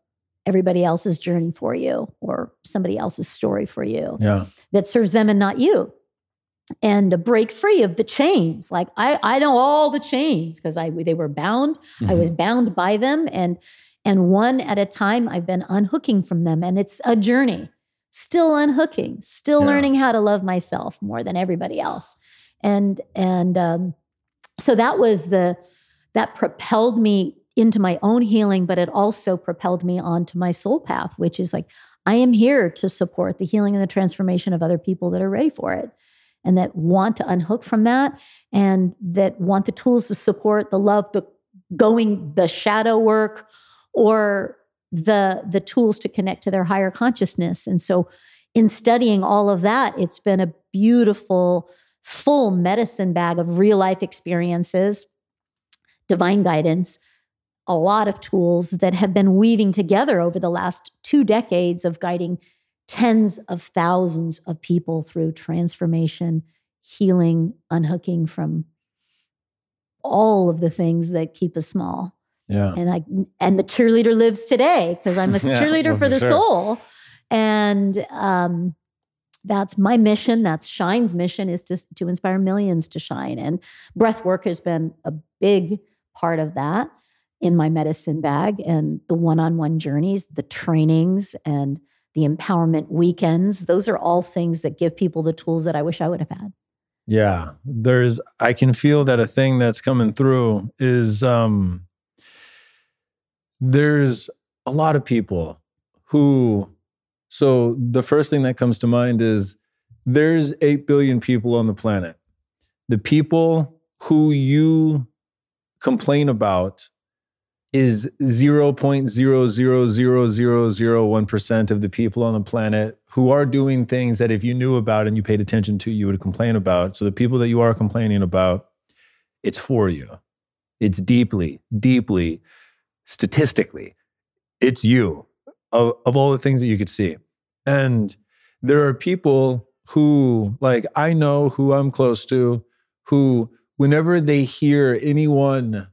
Speaker 2: everybody else's journey for you or somebody else's story for you
Speaker 1: yeah.
Speaker 2: that serves them and not you and to break free of the chains. Like I, I know all the chains because I they were bound. Mm-hmm. I was bound by them, and and one at a time, I've been unhooking from them, and it's a journey. Still unhooking, still yeah. learning how to love myself more than everybody else, and and um, so that was the that propelled me into my own healing, but it also propelled me onto my soul path, which is like I am here to support the healing and the transformation of other people that are ready for it and that want to unhook from that and that want the tools to support the love, the going, the shadow work, or the the tools to connect to their higher consciousness. And so in studying all of that, it's been a beautiful, full medicine bag of real life experiences, divine guidance, a lot of tools that have been weaving together over the last two decades of guiding tens of thousands of people through transformation, healing, unhooking from all of the things that keep us small.
Speaker 1: Yeah.
Speaker 2: And I and the cheerleader lives today because I'm a
Speaker 1: Yeah,
Speaker 2: cheerleader
Speaker 1: well,
Speaker 2: for the
Speaker 1: sure.
Speaker 2: soul. And um that's my mission. That's Shine's mission is to, to inspire millions to shine. And breath work has been a big part of that in my medicine bag and the one-on-one journeys, the trainings and the empowerment weekends. Those are all things that give people the tools that I wish I would have had.
Speaker 1: Yeah, there's I can feel that a thing that's coming through is um there's a lot of people who so the first thing that comes to mind is there's 8 billion people on the planet. The people who you complain about is 0.0000001% of the people on the planet who are doing things that if you knew about and you paid attention to, you would complain about. So the people that you are complaining about, it's for you. It's deeply, deeply, statistically, it's you of, of all the things that you could see. And there are people who, like, I know who I'm close to, who, whenever they hear anyone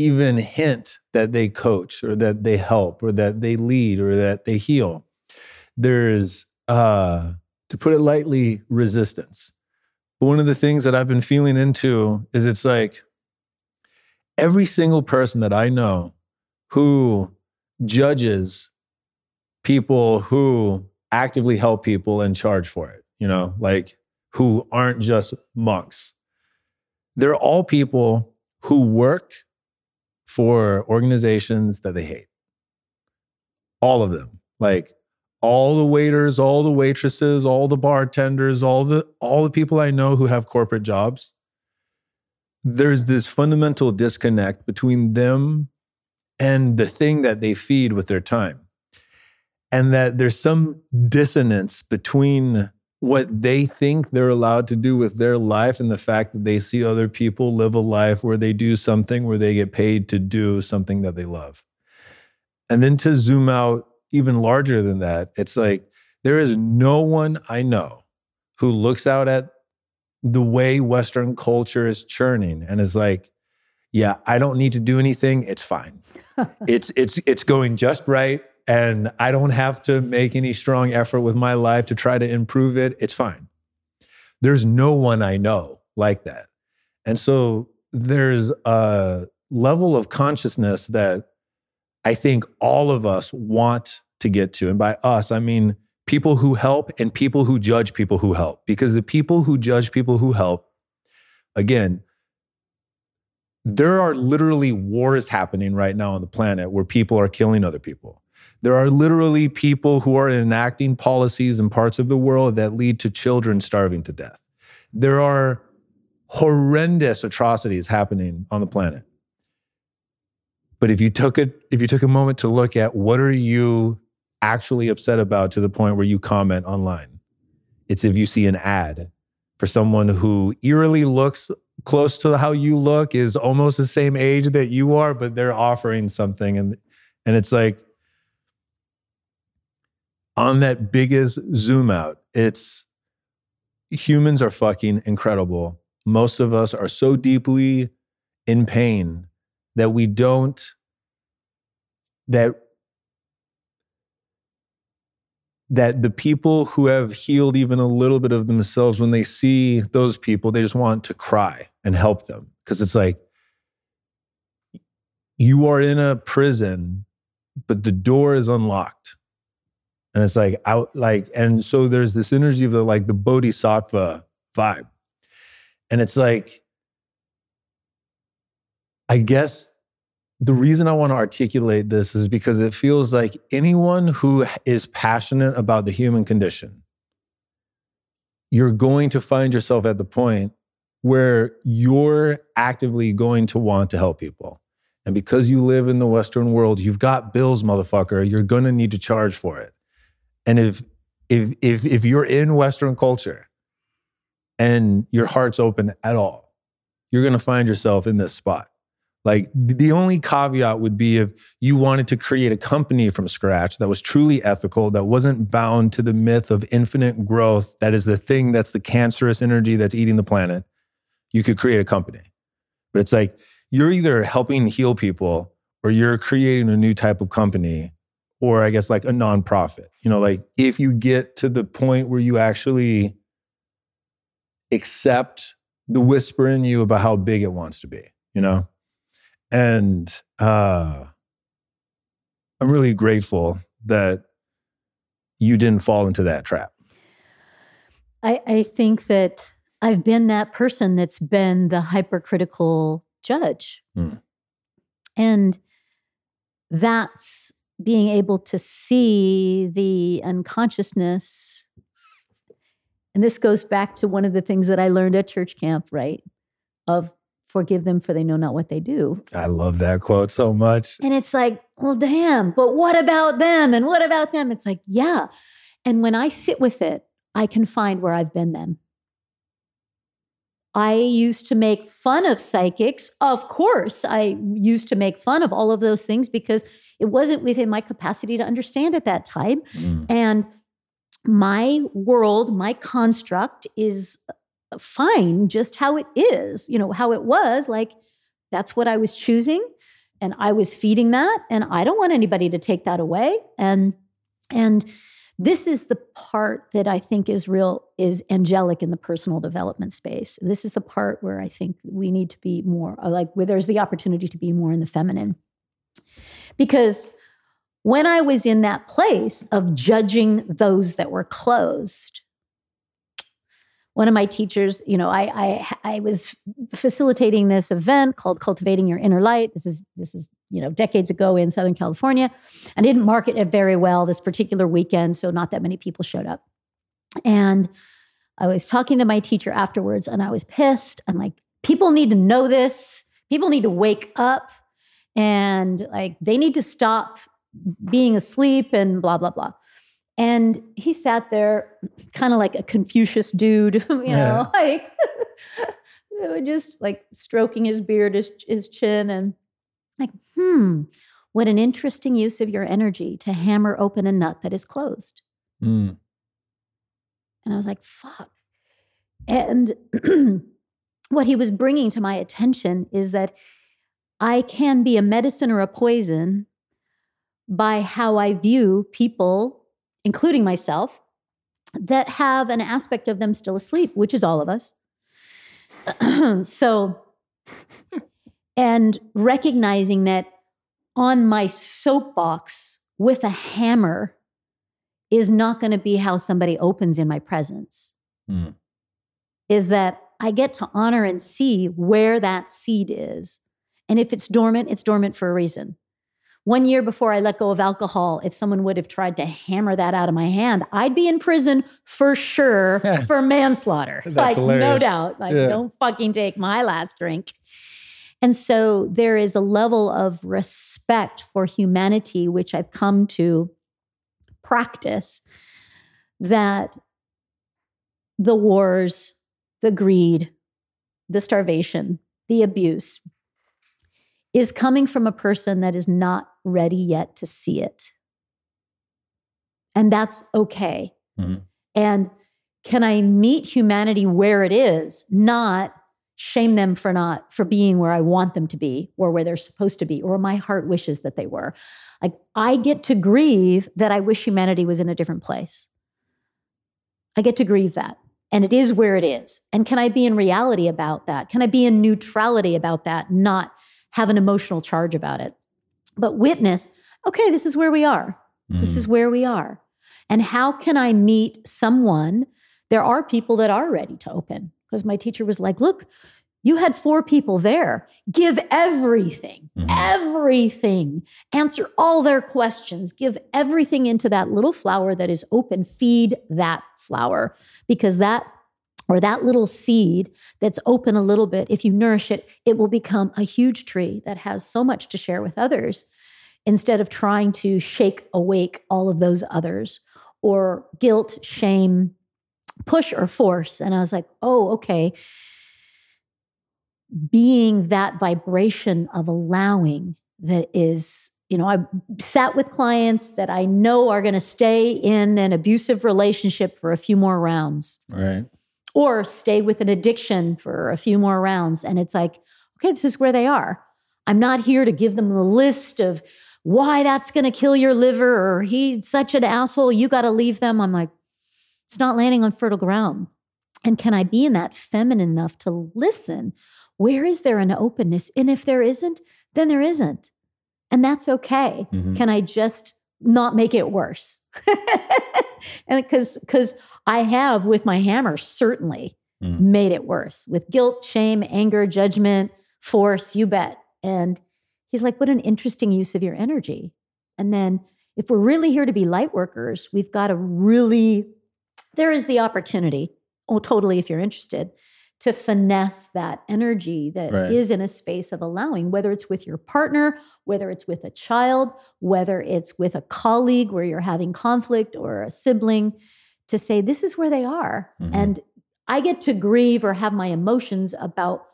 Speaker 1: even hint that they coach or that they help or that they lead or that they heal, there's, uh, to put it lightly, resistance. But one of the things that I've been feeling into is it's like every single person that I know who judges people who actively help people and charge for it, you know, like who aren't just monks. They're all people who work for organizations that they hate. All of them. Like all the waiters, all the waitresses, all the bartenders, all the all the people I know who have corporate jobs. There's this fundamental disconnect between them and the thing that they feed with their time. And that there's some dissonance between what they think they're allowed to do with their life and the fact that they see other people live a life where they do something where they get paid to do something that they love. And then to zoom out even larger than that, it's like there is no one I know who looks out at the way Western culture is churning and is like, yeah, I don't need to do anything. It's fine. it's it's it's going just right. And I don't have to make any strong effort with my life to try to improve it. It's fine. There's no one I know like that. And so there's a level of consciousness that I think all of us want to get to. And by us, I mean people who help and people who judge people who help. Because the people who judge people who help, again, there are literally wars happening right now on the planet where people are killing other people. There are literally people who are enacting policies in parts of the world that lead to children starving to death. There are horrendous atrocities happening on the planet. But if you took it, if you took a moment to look at what are you actually upset about to the point where you comment online, it's if you see an ad for someone who eerily looks close to how you look, is almost the same age that you are, but they're offering something, and and it's like on that biggest zoom out, it's humans are fucking incredible. Most of us are so deeply in pain that we don't that that the people who have healed even a little bit of themselves when they see those people they just want to cry and help them because it's like you are in a prison but the door is unlocked and it's like out like and so there's this energy of the like the bodhisattva vibe and it's like i guess the reason I want to articulate this is because it feels like anyone who is passionate about the human condition, you're going to find yourself at the point where you're actively going to want to help people. And because you live in the Western world, you've got bills, motherfucker. You're going to need to charge for it. And if if if if you're in Western culture and your heart's open at all, you're to find yourself in this spot Like the only caveat would be if you wanted to create a company from scratch that was truly ethical, that wasn't bound to the myth of infinite growth, that is the thing that's the cancerous energy that's eating the planet. You could create a company. But it's like you're either helping heal people or you're creating a new type of company or I guess like a nonprofit. You know, like if you get to the point where you actually accept the whisper in you about how big it wants to be, you know? And uh, I'm really grateful that you didn't fall into that trap.
Speaker 2: I, I think that I've been that person that's been the hypercritical judge.
Speaker 1: Mm.
Speaker 2: And that's being able to see the unconsciousness. And this goes back to one of the things that I learned at church camp, right? Of forgive them for they know not what they do.
Speaker 1: I love that quote so much.
Speaker 2: And it's like, well, damn, but what about them? And what about them? It's like, yeah. And when I sit with it, I can find where I've been them. I used to make fun of psychics. Of course, I used to make fun of all of those things because it wasn't within my capacity to understand at that time.
Speaker 1: Mm.
Speaker 2: And my world, my construct is fine just how it is, you know, how it was. Like that's what I was choosing and I was feeding that. And I don't want anybody to take that away. And, and, this is the part that I think is real, is angelic in the personal development space. This is the part where I think we need to be more like where there's the opportunity to be more in the feminine. Because when I was in that place of judging those that were closed, one of my teachers, you know, I, I I was facilitating this event called Cultivating Your Inner Light. This is this is you know decades ago in Southern California. I didn't market it very well this particular weekend, so not that many people showed up. And I was talking to my teacher afterwards, and I was pissed. I'm like, people need to know this. People need to wake up, and like they need to stop being asleep and blah blah blah. And he sat there, kind of like a Confucius dude, you
Speaker 1: Yeah.
Speaker 2: know, like just like stroking his beard, his, his chin, and like, hmm, what an interesting use of your energy to hammer open a nut that is closed.
Speaker 1: Mm.
Speaker 2: And I was like, fuck. And what he was bringing to my attention is that I can be a medicine or a poison by how I view people, including myself, that have an aspect of them still asleep, which is all of us. so, and recognizing that on my soapbox with a hammer is not going to be how somebody opens in my presence.
Speaker 1: Mm.
Speaker 2: Is that I get to honor and see where that seed is. And if it's dormant, it's dormant for a reason. One year before I let go of alcohol, if someone would have tried to hammer that out of my hand, I'd be in prison for sure for manslaughter.
Speaker 1: That's
Speaker 2: like, no doubt. Like,
Speaker 1: Yeah.
Speaker 2: don't fucking take my last drink. And so there is a level of respect for humanity, which I've come to practice, that the wars, the greed, the starvation, the abuse is coming from a person that is not ready yet to see it. And that's okay.
Speaker 1: Mhm.
Speaker 2: And can I meet humanity where it is, not shame them for not for being where I want them to be or where they're supposed to be or my heart wishes that they were. Like I get to grieve that I wish humanity was in a different place. I get to grieve that. And it is where it is. And can I be in reality about that? Can I be in neutrality about that, not have an emotional charge about it? But witness, okay, this is where we are. This
Speaker 1: Mm.
Speaker 2: is where we are. And how can I meet someone? There are people that are ready to open because my teacher was like, look, you had four people there. Give everything,
Speaker 1: Mhm.
Speaker 2: everything. Answer all their questions. Give everything into that little flower that is open. Feed that flower because that or that little seed that's open a little bit, if you nourish it, it will become a huge tree that has so much to share with others instead of trying to shake awake all of those others or guilt, shame, push or force. And I was like, oh, okay. being that vibration of allowing that is you know, I've sat with clients that I know are going to stay in an abusive relationship for a few more rounds.
Speaker 1: Right.
Speaker 2: Or stay with an addiction for a few more rounds. And it's like, okay, this is where they are. I'm not here to give them the list of why that's going to kill your liver or he's such an asshole. You got to leave them. I'm like, it's not landing on fertile ground. And can I be in that feminine enough to listen? Where is there an openness? And if there isn't, then there isn't. And that's okay. Mm-hmm. Can I just not make it worse? and because because I have with my hammer certainly mm. made it worse with guilt, shame, anger, judgment, force, you bet. And he's like, what an interesting use of your energy. And then if we're really here to be light workers, we've got to really, there is the opportunity. Oh, totally, if you're interested, to finesse that energy that right. is in a space of allowing, whether it's with your partner, whether it's with a child, whether it's with a colleague where you're having conflict or a sibling, to say, this is where they are. Mm-hmm. And I get to grieve or have my emotions about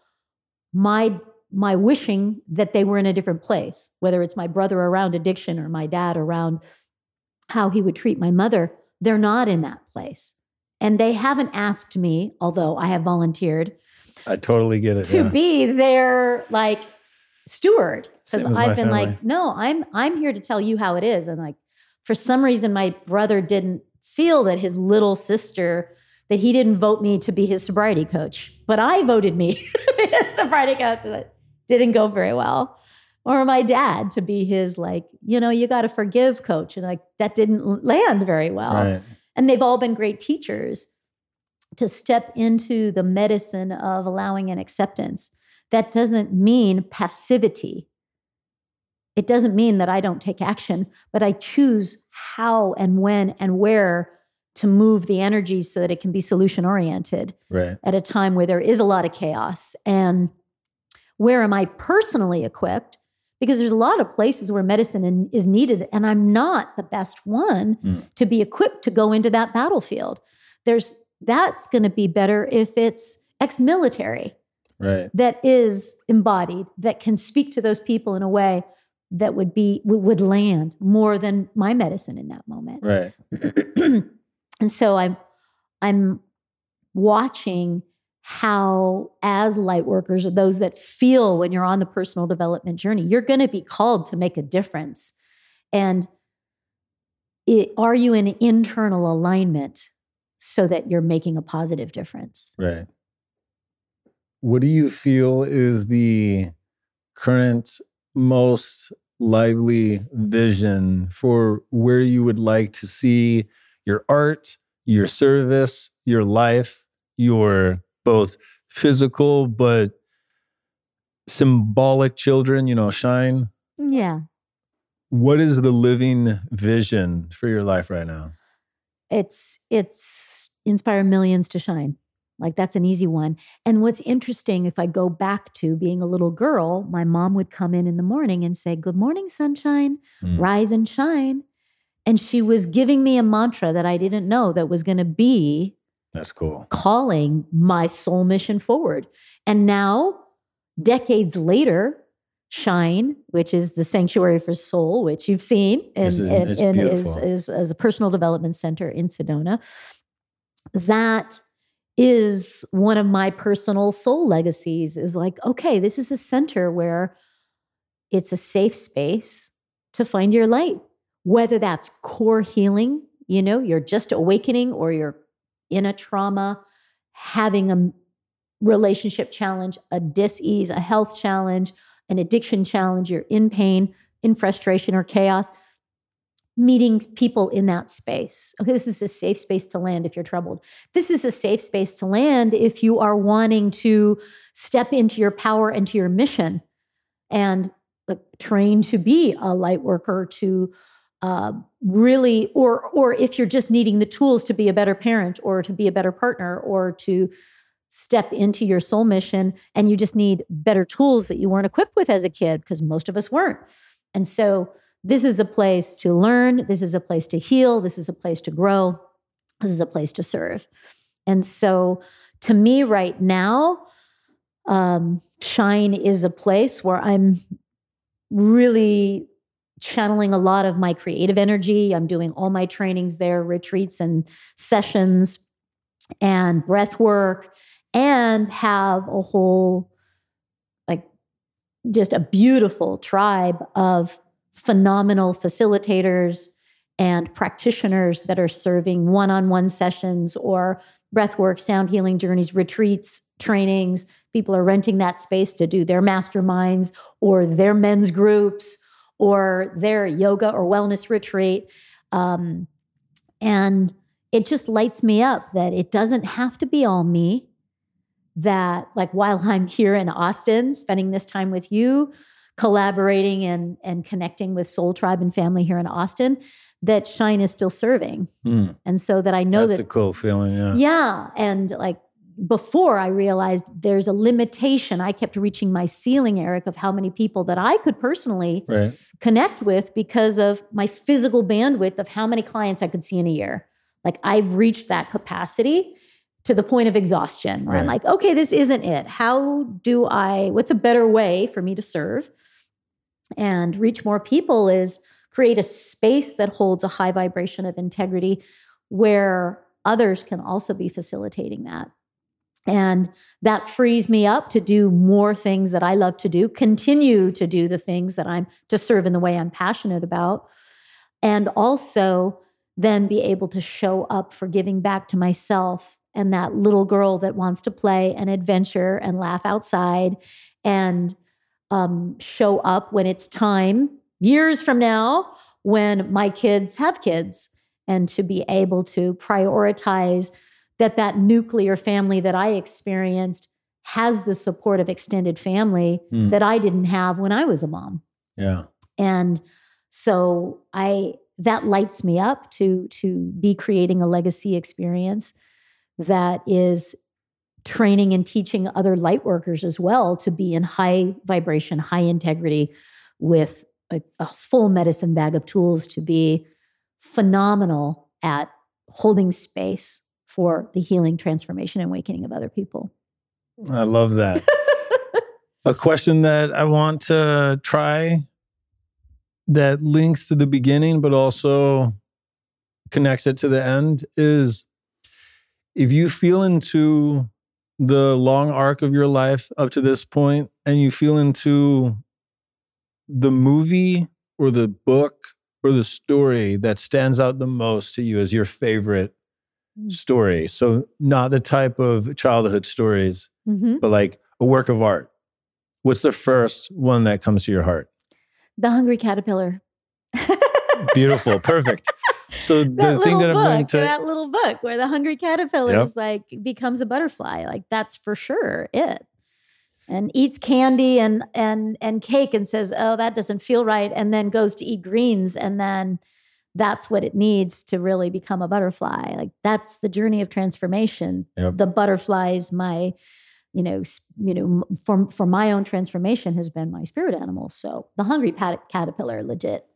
Speaker 2: my my wishing that they were in a different place whether it's my brother around addiction or my dad around how he would treat my mother they're not in that place and they haven't asked me, although I have volunteered.
Speaker 1: I totally get it.
Speaker 2: To yeah. be their like steward. Because I've been family. like, no, I'm I'm here to tell you how it is. And like for some reason my brother didn't feel that his little sister that he didn't vote me to be his sobriety coach. But I voted me to be his sobriety coach. And it didn't go very well. Or my dad to be his like, you know, you got to forgive coach. And like that didn't land very well. Right. And they've all been great teachers to step into the medicine of allowing and acceptance. That doesn't mean passivity. It doesn't mean that I don't take action, but I choose how and when and where to move the energy so that it can be solution oriented
Speaker 1: right.
Speaker 2: at a time where there is a lot of chaos. And where am I personally equipped because there's a lot of places where medicine is needed and i'm not the best one mm. to be equipped to go into that battlefield there's that's going to be better if it's ex-military
Speaker 1: right
Speaker 2: that is embodied that can speak to those people in a way that would be would land more than my medicine in that moment
Speaker 1: right
Speaker 2: and so i'm i'm watching how, as light workers or those that feel when you're on the personal development journey, you're going to be called to make a difference. And it, are you in internal alignment so that you're making a positive difference?
Speaker 1: Right. What do you feel is the current most lively vision for where you would like to see your art, your service, your life, your both physical but symbolic children, you know, shine.
Speaker 2: Yeah.
Speaker 1: What is the living vision for your life right now?
Speaker 2: It's it's inspire millions to shine. Like that's an easy one. And what's interesting if I go back to being a little girl, my mom would come in in the morning and say, "Good morning, sunshine. Mm. Rise and shine." And she was giving me a mantra that I didn't know that was going to be
Speaker 1: that's cool.
Speaker 2: Calling my soul mission forward. And now, decades later, Shine, which is the Sanctuary for Soul, which you've seen and, is, and, and is, is, is a personal development center in Sedona. That is one of my personal soul legacies is like, okay, this is a center where it's a safe space to find your light, whether that's core healing, you know, you're just awakening or you're in a trauma, having a relationship challenge, a dis-ease, a health challenge, an addiction challenge, you're in pain, in frustration or chaos, meeting people in that space. Okay, this is a safe space to land if you're troubled. This is a safe space to land if you are wanting to step into your power and to your mission and like, train to be a light worker, to uh, really or or if you're just needing the tools to be a better parent or to be a better partner or to step into your soul mission and you just need better tools that you weren't equipped with as a kid because most of us weren't and so this is a place to learn. This is a place to heal. This is a place to grow. This is a place to serve. And so to me right now Um, Shine is a place where I'm really channeling a lot of my creative energy. I'm doing all my trainings there, retreats and sessions and breath work, and have a whole, like, just a beautiful tribe of phenomenal facilitators and practitioners that are serving one on one sessions or breathwork, sound healing journeys, retreats, trainings. People are renting that space to do their masterminds or their men's groups or their yoga or wellness retreat. Um, and it just lights me up that it doesn't have to be all me. That, like, while I'm here in Austin, spending this time with you, collaborating and, and connecting with Soul Tribe and family here in Austin, that Shine is still serving.
Speaker 1: Mm.
Speaker 2: And so that I know
Speaker 1: That's
Speaker 2: that
Speaker 1: a cool feeling. Yeah.
Speaker 2: yeah. And like before I realized there's a limitation, I kept reaching my ceiling, Eric, of how many people that I could personally
Speaker 1: Right.
Speaker 2: connect with because of my physical bandwidth of how many clients I could see in a year. Like I've reached that capacity to the point of exhaustion where I'm like, okay, this isn't it. How do I, what's a better way for me to serve and reach more people is create a space that holds a high vibration of integrity where others can also be facilitating that. And that frees me up to do more things that I love to do, continue to do the things that I'm to serve in the way I'm passionate about, and also then be able to show up for giving back to myself and that little girl that wants to play and adventure and laugh outside and um, show up when it's time years from now when my kids have kids and to be able to prioritize that that nuclear family that I experienced has the support of extended family
Speaker 1: Mm.
Speaker 2: that I didn't have when I was a mom.
Speaker 1: Yeah.
Speaker 2: And so I that lights me up to to be creating a legacy experience that is training and teaching other light workers as well to be in high vibration, high integrity with a, a full medicine bag of tools to be phenomenal at holding space for the healing, transformation, and awakening of other people.
Speaker 1: I love that. a question that I want to try that links to the beginning, but also connects it to the end is if you feel into the long arc of your life up to this point and you feel into the movie or the book or the story that stands out the most to you as your favorite
Speaker 2: Mm.
Speaker 1: story. So, not the type of childhood stories,
Speaker 2: Mhm.
Speaker 1: but like a work of art. What's the first one that comes to your heart?
Speaker 2: The Hungry Caterpillar.
Speaker 1: Beautiful, perfect. So the
Speaker 2: that
Speaker 1: thing
Speaker 2: little
Speaker 1: that I'm
Speaker 2: book,
Speaker 1: going to
Speaker 2: that little book where the hungry caterpillar
Speaker 1: Yep.
Speaker 2: is like becomes a butterfly, like that's for sure it. And eats candy and and and cake and says, "Oh, that doesn't feel right," and then goes to eat greens, and then that's what it needs to really become a butterfly. Like that's the journey of transformation.
Speaker 1: Yep.
Speaker 2: The butterflies, my, you know, you know, for for my own transformation has been my spirit animal. So the hungry pat- caterpillar, legit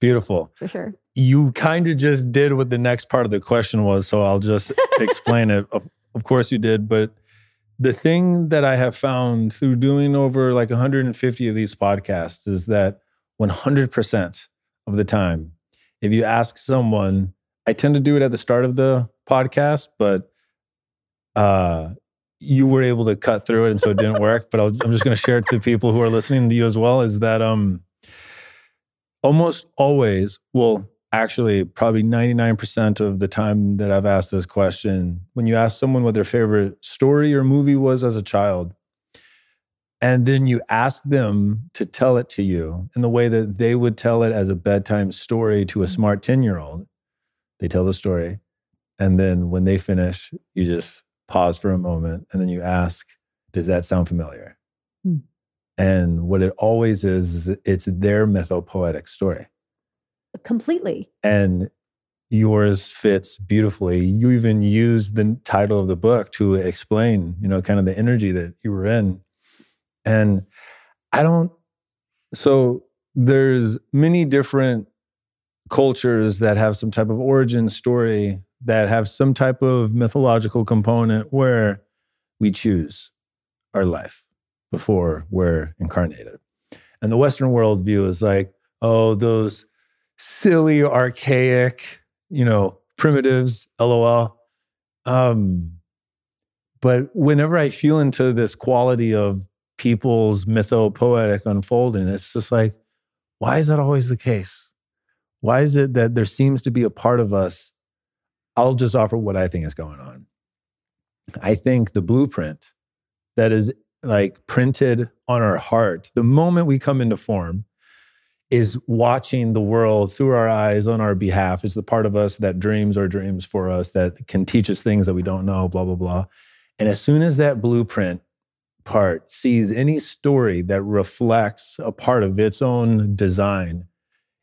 Speaker 1: beautiful.
Speaker 2: for sure.
Speaker 1: You kind of just did what the next part of the question was, so I'll just explain it. Of, of course you did, but the thing that I have found through doing over like 150 of these podcasts is that 100% of the time, if you ask someone, I tend to do it at the start of the podcast, but uh, you were able to cut through it, and so it didn't work. But I'll, I'm just going to share it to the people who are listening to you as well. Is that um, almost always, well, actually, probably 99% of the time that I've asked this question, when you ask someone what their favorite story or movie was as a child, and then you ask them to tell it to you in the way that they would tell it as a bedtime story to a smart 10 year old, they tell the story. And then when they finish, you just pause for a moment and then you ask, Does that sound familiar?
Speaker 2: Hmm.
Speaker 1: And what it always is, is it's their mythopoetic story
Speaker 2: Completely.
Speaker 1: and yours fits beautifully. You even used the title of the book to explain, you know, kind of the energy that you were in. And I don't so there's many different cultures that have some type of origin story that have some type of mythological component where we choose our life. before we're incarnated. And the Western worldview is like, oh, those silly, archaic, you know, primitives, lol. Um, but whenever I feel into this quality of people's mythopoetic unfolding, it's just like, why is that always the case? Why is it that there seems to be a part of us? I'll just offer what I think is going on. I think the blueprint that is like printed on our heart the moment we come into form is watching the world through our eyes on our behalf. It's the part of us that dreams our dreams for us, that can teach us things that we don't know, blah, blah, blah. And as soon as that blueprint part sees any story that reflects a part of its own design,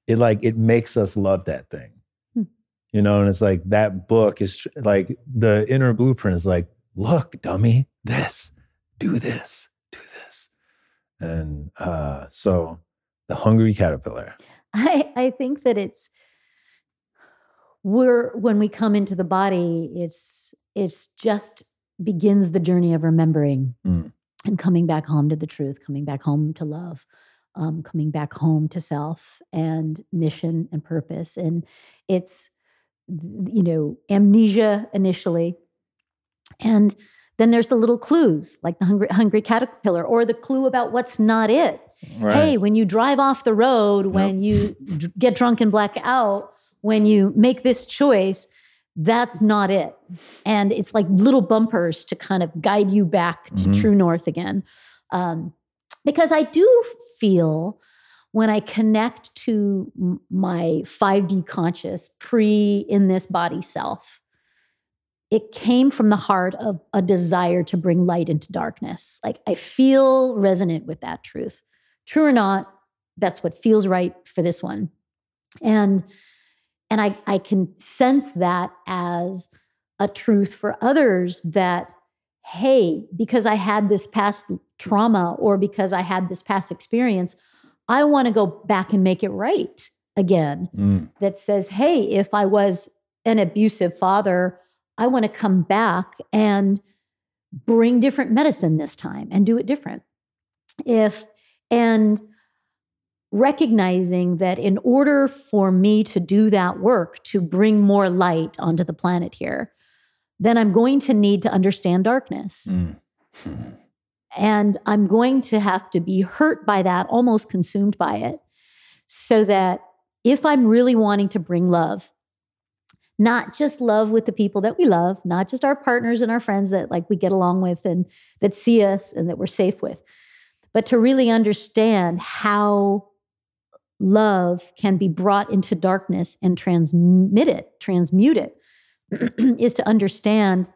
Speaker 1: it like it makes us love that thing. Hmm. You know, and it's like that book is like the inner blueprint is like, look, dummy, this, do this, do this. And uh so the hungry caterpillar.
Speaker 2: I, I think that it's we're when we come into the body, it's it's just begins the journey of remembering mm. and coming back home to the truth, coming back home to love, um, coming back home to self and mission and purpose. And it's you know amnesia initially, and then there's the little clues like the hungry, hungry caterpillar or the clue about what's not it Right. Hey, when you drive off the road, yep. when you get drunk and black out, when you make this choice, that's not it. And it's like little bumpers to kind of guide you back to mm-hmm. true north again. Um, because I do feel when I connect to my 5D conscious pre in this body self, it came from the heart of a desire to bring light into darkness. Like I feel resonant with that truth true or not, that's what feels right for this one. And and I, I can sense that as a truth for others that, hey, because I had this past trauma or because I had this past experience, I want to go back and make it right again. Mm. That says, hey, if I was an abusive father, I want to come back and bring different medicine this time and do it different. If and recognizing that in order for me to do that work, to bring more light onto the planet here, then I'm going to need to understand darkness. Mm. and I'm going to have to be hurt by that, almost consumed by it, so that if I'm really wanting to bring love, not just love with the people that we love, not just our partners and our friends that like we get along with and that see us and that we're safe with, but to really understand how love can be brought into darkness and transmit it, transmute it, is to understand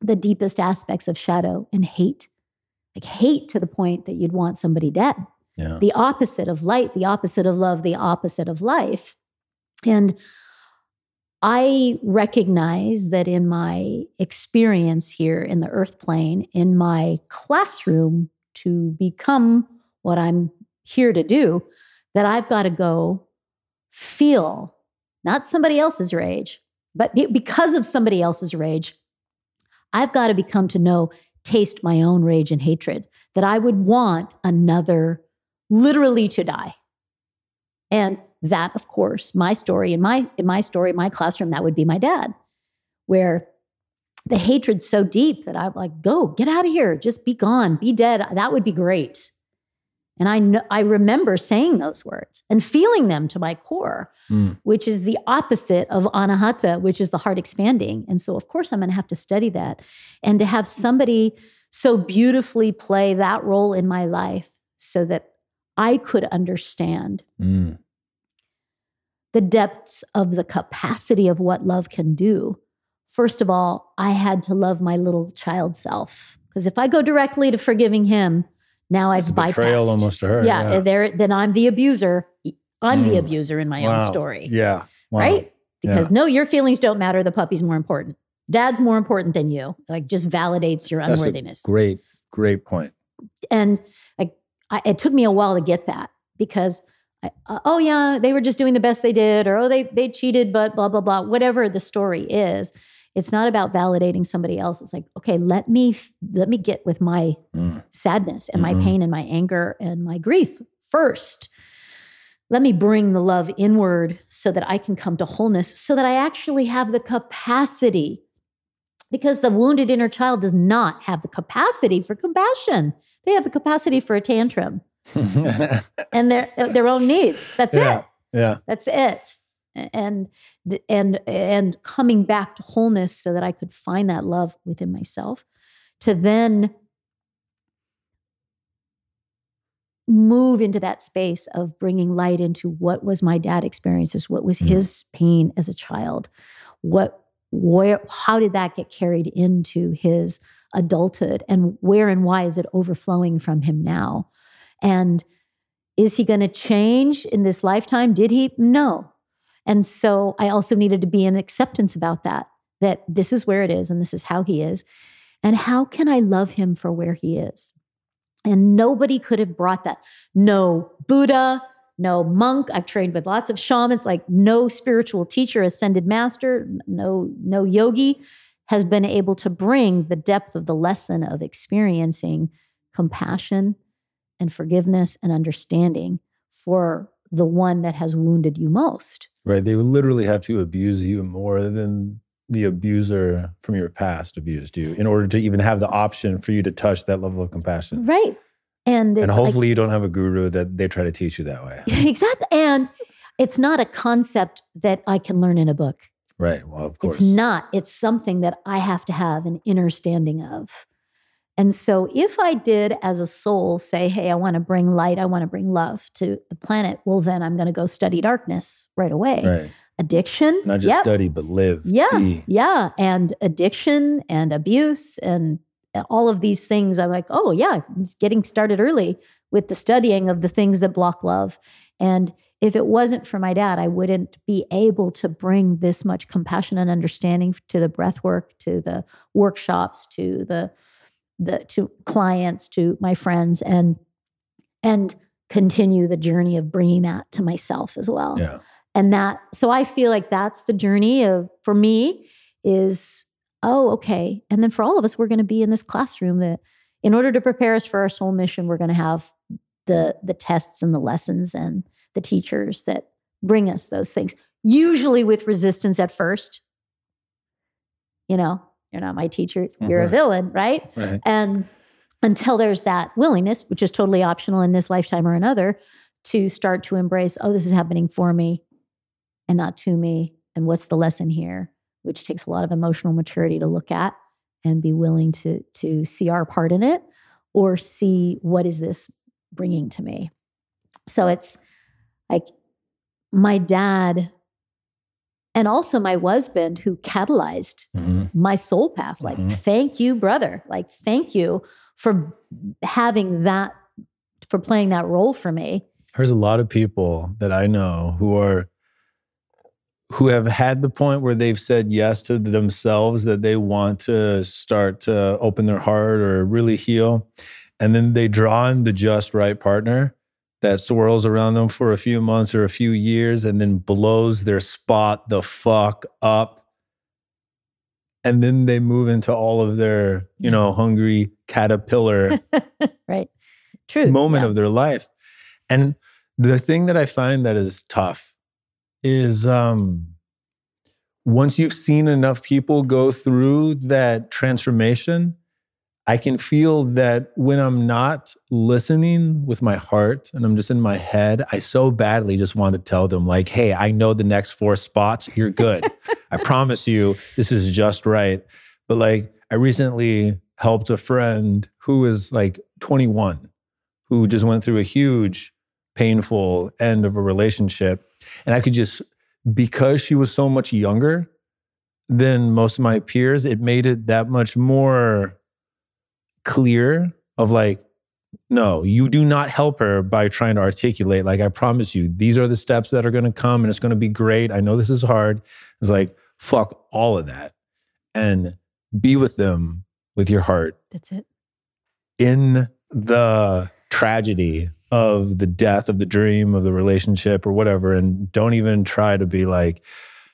Speaker 2: the deepest aspects of shadow and hate. Like hate to the point that you'd want somebody dead. Yeah. The opposite of light, the opposite of love, the opposite of life. And I recognize that in my experience here in the earth plane, in my classroom to become what I'm here to do, that I've got to go feel not somebody else's rage, but because of somebody else's rage, I've got to become to know, taste my own rage and hatred, that I would want another literally to die. And that, of course, my story in my in my story, my classroom, that would be my dad, where the hatred so deep that I'm like, go, get out of here, just be gone, be dead. That would be great. And I know, I remember saying those words and feeling them to my core, mm. which is the opposite of anahata, which is the heart expanding. And so, of course, I'm going to have to study that. And to have somebody so beautifully play that role in my life so that I could understand mm. the depths of the capacity of what love can do first of all, I had to love my little child self. Because if I go directly to forgiving him, now I've bypassed. Betrayal
Speaker 1: almost to her.
Speaker 2: Yeah, yeah. there. Then I'm the abuser. I'm mm. the abuser in my wow. own story.
Speaker 1: Yeah.
Speaker 2: Wow. Right? Because yeah. no, your feelings don't matter. The puppy's more important. Dad's more important than you. Like just validates your That's unworthiness.
Speaker 1: great, great point.
Speaker 2: And like, I, it took me a while to get that because I, uh, oh yeah, they were just doing the best they did, or oh they they cheated, but blah blah blah. Whatever the story is, It's not about validating somebody else. It's like, okay, let me let me get with my
Speaker 1: Mm.
Speaker 2: sadness and
Speaker 1: Mhm.
Speaker 2: my pain and my anger and my grief first. Let me bring the love inward so that I can come to wholeness, so that I actually have the capacity. Because the wounded inner child does not have the capacity for compassion. They have the capacity for a tantrum and their their own needs. That's
Speaker 1: Yeah.
Speaker 2: it.
Speaker 1: yeah.
Speaker 2: That's it. And and and coming back to wholeness so that I could find that love within myself to then move into that space of bringing light into what was my dad experiences what was
Speaker 1: Mhm.
Speaker 2: his pain as a child what where how did that get carried into his adulthood and where and why is it overflowing from him now? And is he going to change in this lifetime? Did he? No and so i also needed to be in acceptance about that that this is where it is and this is how he is. And how can i love him for where he is? And nobody could have brought that. No buddha no monk. I've trained with lots of shamans. Like no spiritual teacher ascended master no no yogi has been able to bring the depth of the lesson of experiencing compassion and forgiveness and understanding for the one that has wounded you most
Speaker 1: Right. They would literally have to abuse you more than the abuser from your past abused you in order to even have the option for you to touch that level of compassion.
Speaker 2: right and
Speaker 1: And
Speaker 2: like-
Speaker 1: hopefully you don't have a guru that they try to teach you that way.
Speaker 2: exactly and it's not a concept that i can learn in a book
Speaker 1: Right. Well, of course.
Speaker 2: It's not. It's something that I have to have an inner standing of. And so if I did as a soul say, hey, I want to bring light, I want to bring love to the planet, well, then I'm going to go study darkness right away.
Speaker 1: Right.
Speaker 2: Addiction.
Speaker 1: Not just
Speaker 2: yep.
Speaker 1: study, but live.
Speaker 2: Yeah.
Speaker 1: be.
Speaker 2: Yeah. And addiction and abuse and uh, all of these things. I'm like, oh, yeah, it's getting started early with the studying of the things that block love. And if it wasn't for my dad, I wouldn't be able to bring this much compassion and understanding to the breath work, to the workshops, to the the to clients, to my friends, and and continue the journey of bringing that to myself as well.
Speaker 1: Yeah.
Speaker 2: and that so i feel like that's the journey of for me is oh okay. And then for all of us we're going to be in this classroom that in order to prepare us for our soul mission we're going to have the the tests and the lessons and the teachers that bring us those things. Usually with resistance at first. You know you're not my teacher you're a
Speaker 1: Mhm.
Speaker 2: villain right
Speaker 1: Right.
Speaker 2: and until there's that willingness, which is totally optional in this lifetime or another, to start to embrace, oh, this is happening for me and not to me. And what's the lesson here? Which takes a lot of emotional maturity to look at and be willing to, to see our part in it or see what is this bringing to me. So it's like my dad and also my husband who catalyzed
Speaker 1: Mhm.
Speaker 2: my soul path. Like,
Speaker 1: Mhm.
Speaker 2: thank you, brother. Like, thank you for having that, for playing that role for me.
Speaker 1: There's a lot of people that I know who are who have had the point where they've said yes to themselves that they want to start to open their heart or really heal. And then they draw in the just right partner that swirls around them for a few months or a few years and then blows their spot the fuck up. And then they move into all of their, you know, hungry caterpillar
Speaker 2: right. Truth.
Speaker 1: moment
Speaker 2: yeah.
Speaker 1: of their life. And the thing that I find that is tough is um once you've seen enough people go through that transformation, I can feel that when I'm not listening with my heart and I'm just in my head, I so badly just want to tell them, like, hey, I know the next four spots, you're good. I promise you, this is just right. But like, I recently helped a friend who is like 21 who just went through a huge, painful end of a relationship. And I could just, because she was so much younger than most of my peers, it made it that much more clear of like, no, you do not help her by trying to articulate, like, I promise you, these are the steps that are going to come and it's going to be great. I know this is hard. It's like, fuck all of that and be with them with your heart
Speaker 2: That's it.
Speaker 1: in the tragedy of the death of the dream of the relationship or whatever and don't even try to be like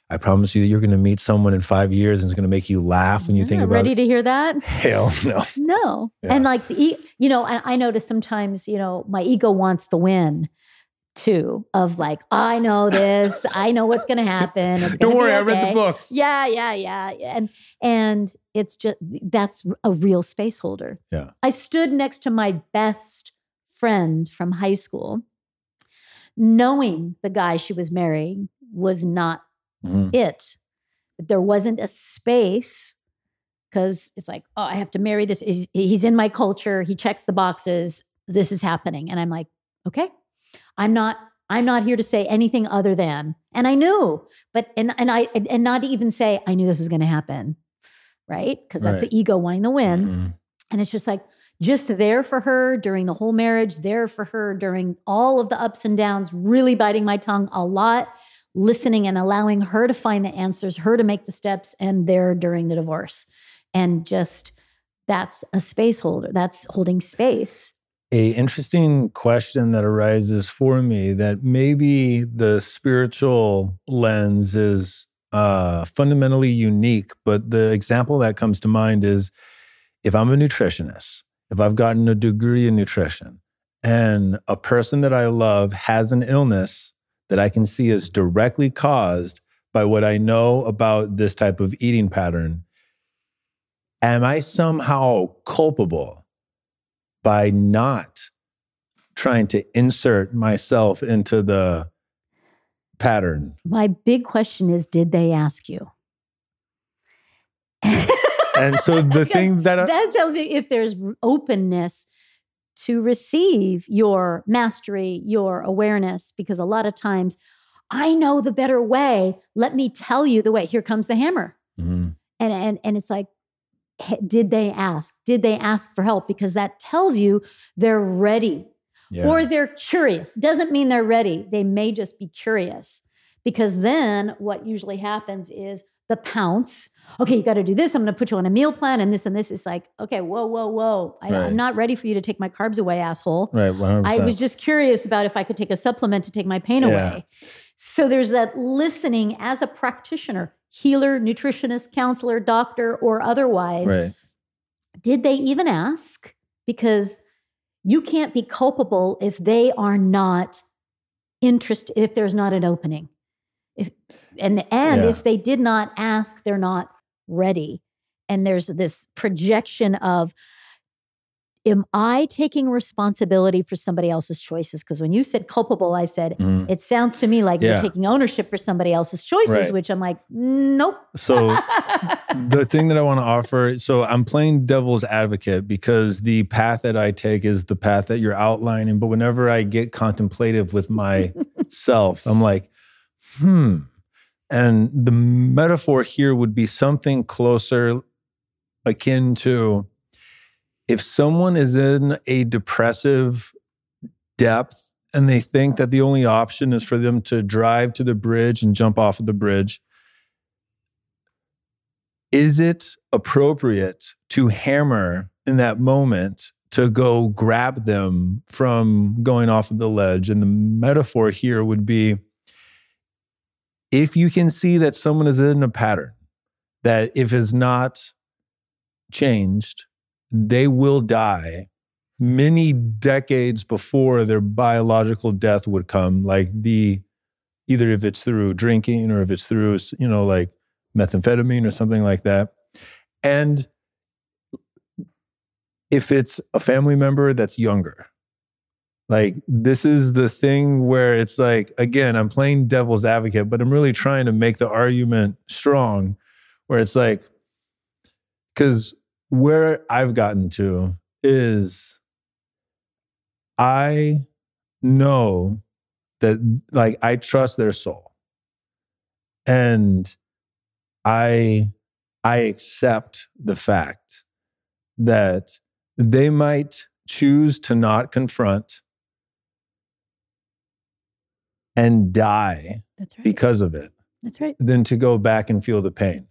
Speaker 1: I promise you that you're going to meet someone in five years and it's going to make you laugh when you think
Speaker 2: Yeah,
Speaker 1: about
Speaker 2: ready
Speaker 1: it.
Speaker 2: to hear that?
Speaker 1: Hell no.
Speaker 2: No.
Speaker 1: Yeah.
Speaker 2: And like the, you know, I, I notice sometimes, you know, my ego wants the win too of like, I know this, I know what's going to happen. It's
Speaker 1: Don't worry,
Speaker 2: be
Speaker 1: I read the books.
Speaker 2: Yeah, yeah, yeah. And and it's just that's a real space holder.
Speaker 1: Yeah.
Speaker 2: I stood next to my best friend from high school, knowing the guy she was marrying was not
Speaker 1: Mhm.
Speaker 2: it. But there wasn't a space because it's like, oh, I have to marry this. He's, he's in my culture. He checks the boxes. This is happening. And I'm like, okay, I'm not, I'm not here to say anything other than, and I knew, but and and I and not even say I knew this was going to happen, right? Because that's
Speaker 1: Right.
Speaker 2: the ego wanting the win.
Speaker 1: Mhm.
Speaker 2: And it's just like just there for her during the whole marriage, there for her during all of the ups and downs, really biting my tongue a lot, listening and allowing her to find the answers, her to make the steps, and there during the divorce. And just that's a space holder. That's holding space.
Speaker 1: a interesting question that arises for me that maybe the spiritual lens is uh, fundamentally unique, but the example that comes to mind is if I'm a nutritionist, if I've gotten a degree in nutrition, and a person that I love has an illness that I can see is directly caused by what I know about this type of eating pattern, am I somehow culpable? by not trying to insert myself into the pattern.
Speaker 2: My big question is did they ask you?
Speaker 1: And so the thing that I,
Speaker 2: that tells you if there's openness to receive your mastery, your awareness, because a lot of times I know the better way. Let me tell you the way. Here comes the hammer.
Speaker 1: Mhm.
Speaker 2: And and and it's like, did they ask? Did they ask for help? Because that tells you they're ready
Speaker 1: yeah.
Speaker 2: or they're curious. Doesn't mean they're ready. They may just be curious. Because then what usually happens is the pounce. Okay, you got to do this. I'm going to put you on a meal plan and this and this. It's like, okay, whoa, whoa, whoa. I,
Speaker 1: Right.
Speaker 2: I'm not ready for you to take my carbs away, asshole.
Speaker 1: right, 100%.
Speaker 2: I was just curious about if I could take a supplement to take my pain
Speaker 1: Yeah.
Speaker 2: away. So there's that listening as a practitioner, healer, nutritionist, counselor, doctor, or otherwise.
Speaker 1: right.
Speaker 2: Did they even ask? Because you can't be culpable if they are not interested, if there's not an opening. If and and
Speaker 1: Yeah.
Speaker 2: if they did not ask, they're not ready. And there's this projection of am I taking responsibility for somebody else's choices? Because when you said culpable, I said
Speaker 1: Mhm.
Speaker 2: it sounds to me like
Speaker 1: Yeah.
Speaker 2: you're taking ownership for somebody else's choices,
Speaker 1: Right.
Speaker 2: which I'm like, nope.
Speaker 1: So the thing that I want to offer, so I'm playing devil's advocate because the path that I take is the path that you're outlining. But whenever I get contemplative with myself, I'm like, hmm. And the metaphor here would be something closer akin to if someone is in a depressive depth and they think that the only option is for them to drive to the bridge and jump off of the bridge is it appropriate to hammer in that moment to go grab them from going off of the ledge? And the metaphor here would be if you can see that someone is in a pattern that if is not changed, they will die many decades before their biological death would come, like the either if it's through drinking or if it's through, you know, like methamphetamine or something like that. And if it's a family member that's younger, like this is the thing where it's like, again, I'm playing devil's advocate, but I'm really trying to make the argument strong where it's like, because where I've gotten to is I know that like I trust their soul. And I I accept the fact that they might choose to not confront and die
Speaker 2: That's right.
Speaker 1: because of it
Speaker 2: That's right.
Speaker 1: than to go back and feel the pain.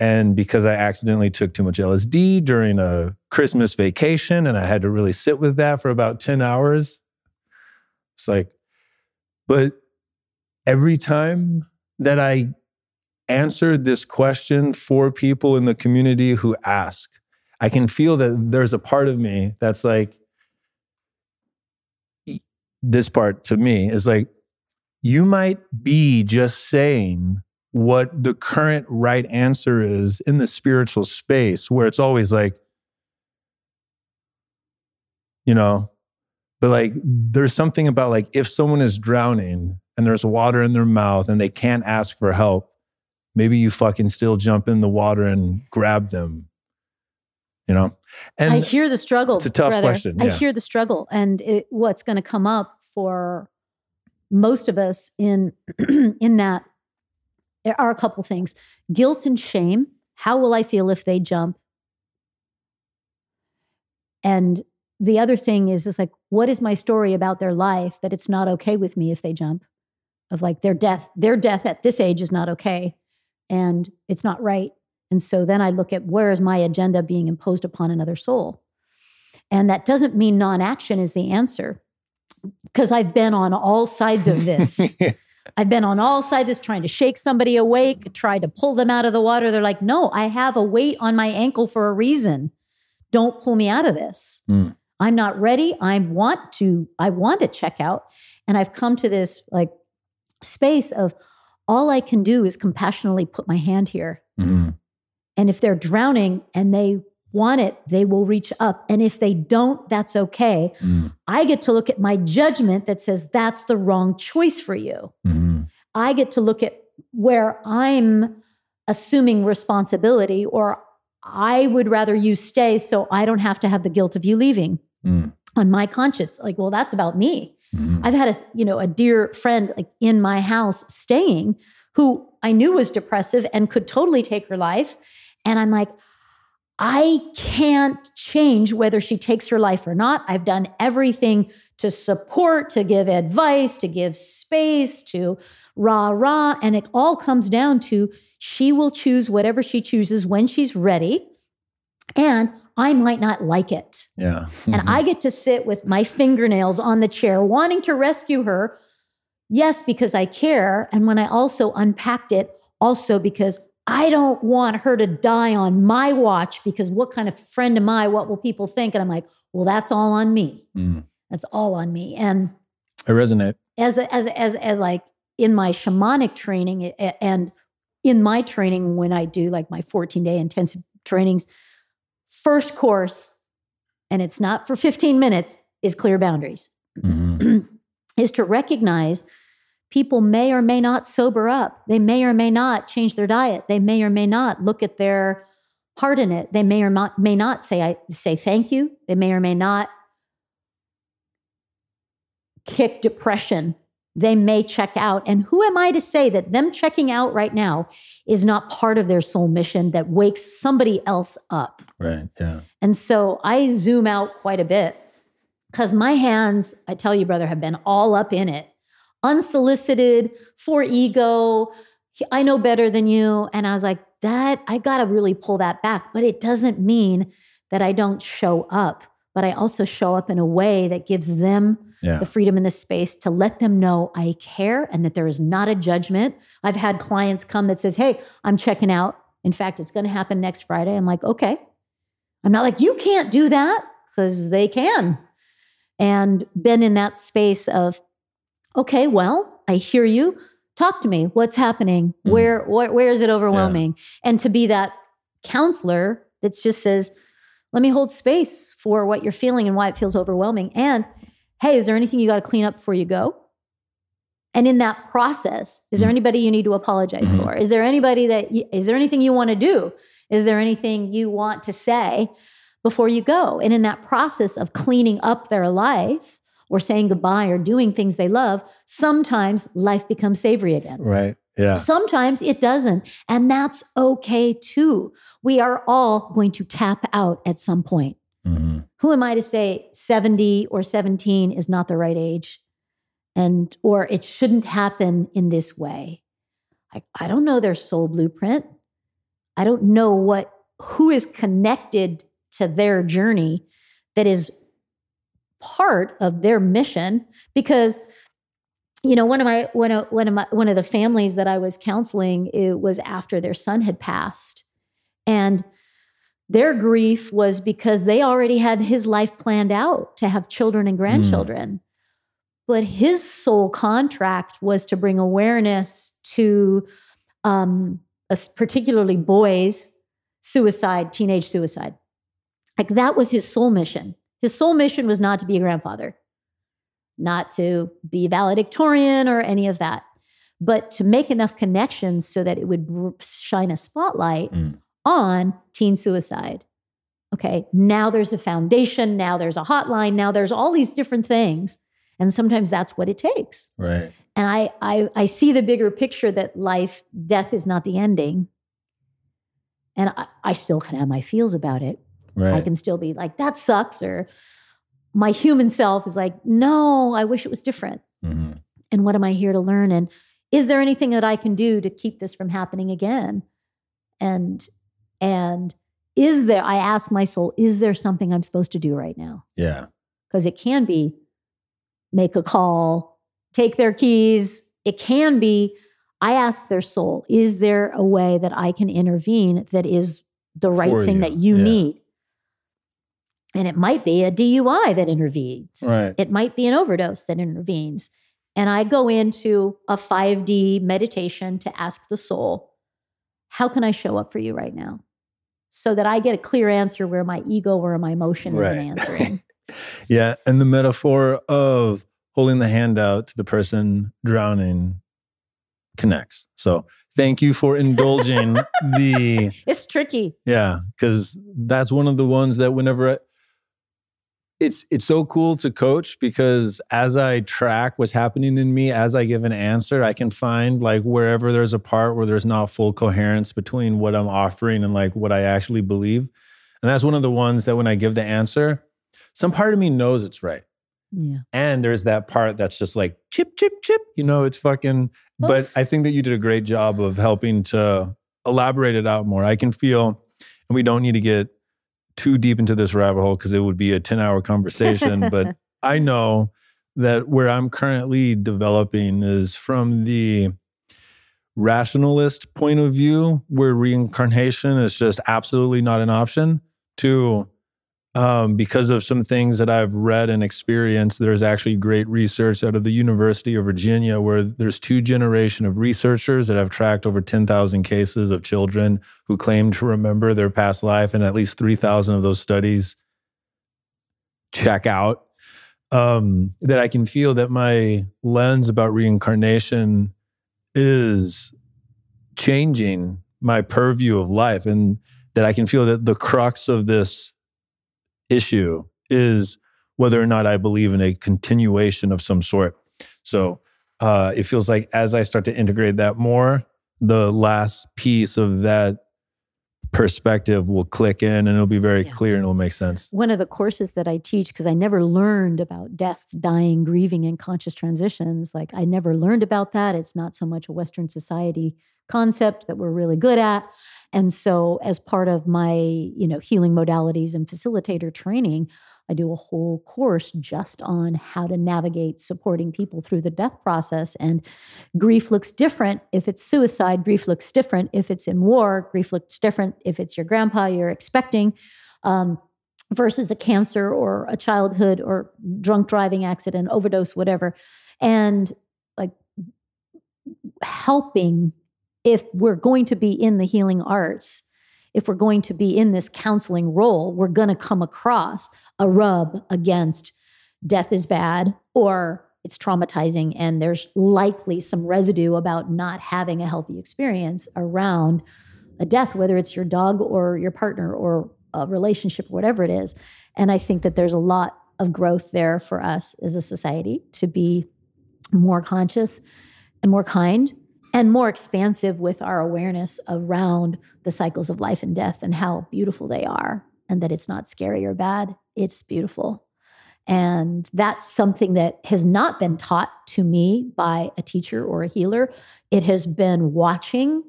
Speaker 1: And because I accidentally took too much LSD during a Christmas vacation and I had to really sit with that for about 10 hours, it's like, but every time that I answered this question for people in the community who ask. I can feel that there's a part of me that's like, this part to me is like, you might be just saying what the current right answer is in the spiritual space where it's always like, you know, but like there's something about like if someone is drowning and there's water in their mouth and they can't ask for help, maybe you fucking still jump in the water and grab them. You know?
Speaker 2: And I hear the struggle.
Speaker 1: It's a tough brother. question.
Speaker 2: Yeah. I hear the struggle. And it, what's going to come up for most of us in in that are a couple things. Guilt and shame. How will I feel if they jump? And the other thing is is like what is my story about their life that it's not okay with me if they jump of like their death their death at this age is not okay and it's not right and so then i look at where is my agenda being imposed upon another soul and that doesn't mean non-action is the answer because i've been on all sides of this. I've been on all sides of this trying to shake somebody awake try to pull them out of the water. They're like no i have a weight on my ankle for a reason. Don't pull me out of this. Mm. i'm not ready. I want to i want to check out. And i've come to this like space of all I can do is compassionately put my hand here. Mm-hmm. And if they're drowning and they want it, they will reach up. And if they don't, that's okay. Mm-hmm. I get to look at my judgment that says that's the wrong choice for you. Mm-hmm. I get to look at where I'm assuming responsibility or I would rather you stay so I don't have to have the guilt of you leaving mm. on my conscience. Like, well, that's about me. Mm-hmm. I've had a, you know, a dear friend like in my house staying who I knew was depressive and could totally take her life. And I'm like, I can't change whether she takes her life or not. I've done everything to support, to give advice, to give space, to rah rah. And it all comes down to she will choose whatever she chooses when she's ready. And I might not like it.
Speaker 1: Yeah.
Speaker 2: Mm-hmm. And I get to sit with my fingernails on the chair, wanting to rescue her. Yes, because I care. And when I also unpacked it, also because I don't want her to die on my watch because what kind of friend am I? What will people think? And I'm like, well, that's all on me. Mm. That's all on me. And
Speaker 1: I resonate.
Speaker 2: As a, as as as like in my shamanic training and in my training when I do like my 14 day intensive trainings, first course, and it's not for 15 minutes, is clear boundaries. Mm-hmm. is to recognize people may or may not sober up. They may or may not change their diet. They may or may not look at their part in it. They may or not, may not say I say thank you. They may or may not kick depression they may check out. And who am I to say that them checking out right now is not part of their soul mission that wakes somebody else up?
Speaker 1: Right. Yeah.
Speaker 2: And so I zoom out quite a bit because my hands, I tell you, brother, have been all up in it, unsolicited for ego. I know better than you. And I was like, that, I got to really pull that back. But it doesn't mean that I don't show up, but I also show up in a way that gives them yeah. the freedom in the space to let them know I care and that there is not a judgment. I've had clients come that says, "Hey, I'm checking out. In fact, it's going to happen next Friday." I'm like, "Okay." I'm not like, "You can't do that," cuz they can. And been in that space of, "Okay, well, I hear you. Talk to me. What's happening? Mm-hmm. Where, where where is it overwhelming?" Yeah. And to be that counselor that just says, let me hold space for what you're feeling and why it feels overwhelming. And hey, is there anything you got to clean up before you go? And in that process, is there mm-hmm. anybody you need to apologize mm-hmm. for? Is there anybody that, you, is there anything you want to do? Is there anything you want to say before you go? And in that process of cleaning up their life or saying goodbye or doing things they love, sometimes life becomes savory again.
Speaker 1: Right. Yeah.
Speaker 2: Sometimes it doesn't. And that's okay too. We are all going to tap out at some point. Mm-hmm. Who am I to say 70 or 17 is not the right age? And, or it shouldn't happen in this way. I, I don't know their soul blueprint. I don't know what, who is connected to their journey that is part of their mission because you know, one of my one of one of my one of the families that I was counseling, it was after their son had passed. And their grief was because they already had his life planned out to have children and grandchildren. Mm. But his soul contract was to bring awareness to um, particularly boys' suicide, teenage suicide. Like that was his sole mission. His sole mission was not to be a grandfather, not to be valedictorian or any of that, but to make enough connections so that it would shine a spotlight mm. on teen suicide. Okay, now there's a foundation, now there's a hotline, now there's all these different things. And sometimes that's what it takes.
Speaker 1: Right.
Speaker 2: And I, I, I see the bigger picture that life, death is not the ending. And I, I still can have my feels about it. Right. I can still be like, that sucks. Or my human self is like, no, I wish it was different. Mm-hmm. And what am I here to learn? And is there anything that I can do to keep this from happening again? And, and, is there, I ask my soul, is there something I'm supposed to do right now?
Speaker 1: Yeah.
Speaker 2: Because it can be make a call, take their keys. It can be, I ask their soul, is there a way that I can intervene that is the right For thing you. that you yeah. need? And it might be a DUI that intervenes.
Speaker 1: Right.
Speaker 2: It might be an overdose that intervenes. And I go into a 5D meditation to ask the soul, how can I show up for you right now? So that I get a clear answer where my ego or my emotion right. isn't answering.
Speaker 1: yeah. And the metaphor of holding the hand out to the person drowning connects. So thank you for indulging the.
Speaker 2: It's tricky.
Speaker 1: Yeah. Cause that's one of the ones that whenever I, it's it's so cool to coach because as I track what's happening in me, as I give an answer, I can find like wherever there's a part where there's not full coherence between what I'm offering and like what I actually believe. And that's one of the ones that when I give the answer, some part of me knows it's right.
Speaker 2: Yeah.
Speaker 1: And there's that part that's just like chip, chip, chip. You know, it's fucking. But I think that you did a great job of helping to elaborate it out more. I can feel, and we don't need to get too deep into this rabbit hole because it would be a 10 hour conversation. but I know that where I'm currently developing is from the rationalist point of view, where reincarnation is just absolutely not an option, to um, because of some things that I've read and experienced. There's actually great research out of the University of Virginia where there's two generation of researchers that have tracked over 10,000 cases of children who claim to remember their past life, and at least 3,000 of those studies check out. Um, that I can feel that my lens about reincarnation is changing my purview of life, and that I can feel that the crux of this issue is whether or not I believe in a continuation of some sort. So uh, it feels like as I start to integrate that more, the last piece of that perspective will click in and it'll be very yeah. clear and it'll make sense.
Speaker 2: One of the courses that I teach, because I never learned about death, dying, grieving, and conscious transitions, like I never learned about that. It's not so much a Western society concept that we're really good at. And so as part of my, you know, healing modalities and facilitator training, I do a whole course just on how to navigate supporting people through the death process. And grief looks different if it's suicide, grief looks different if it's in war, grief looks different if it's your grandpa you're expecting. Um, versus a cancer or a childhood or drunk driving accident, overdose, whatever. And like helping if we're going to be in the healing arts, if we're going to be in this counseling role, we're going to come across a rub against death is bad or it's traumatizing and there's likely some residue about not having a healthy experience around a death whether it's your dog or your partner or a relationship or whatever it is. And i think that there's a lot of growth there for us as a society to be more conscious and more kind and more expansive with our awareness around the cycles of life and death and how beautiful they are and that it's not scary or bad it's beautiful. And that's something that has not been taught to me by a teacher or a healer. It has been watching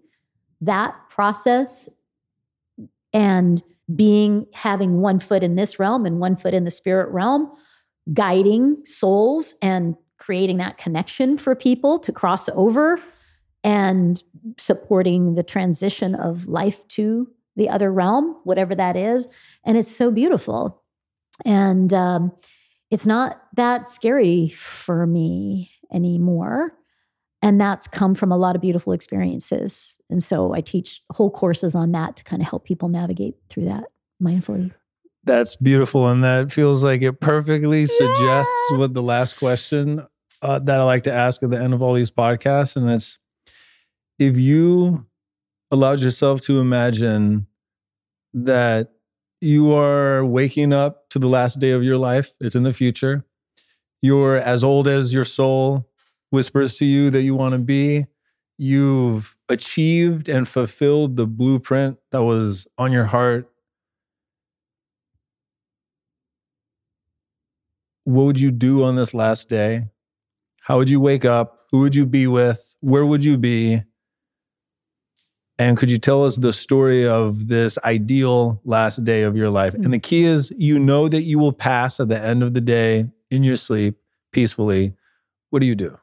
Speaker 2: that process and being having one foot in this realm and one foot in the spirit realm guiding souls and creating that connection for people to cross over and supporting the transition of life to the other realm, whatever that is. And it's so beautiful. And um, it's not that scary for me anymore. And that's come from a lot of beautiful experiences. And so I teach whole courses on that to kind of help people navigate through that mindfully.
Speaker 1: That's beautiful. And that feels like it perfectly suggests yeah. what the last question uh, that I like to ask at the end of all these podcasts. And it's if you allowed yourself to imagine that you are waking up to the last day of your life, it's in the future. You're as old as your soul whispers to you that you want to be. You've achieved and fulfilled the blueprint that was on your heart. What would you do on this last day? How would you wake up? Who would you be with? Where would you be? And could you tell us the story of this ideal last day of your life? And the key is you know that you will pass at the end of the day in your sleep peacefully. What do you do?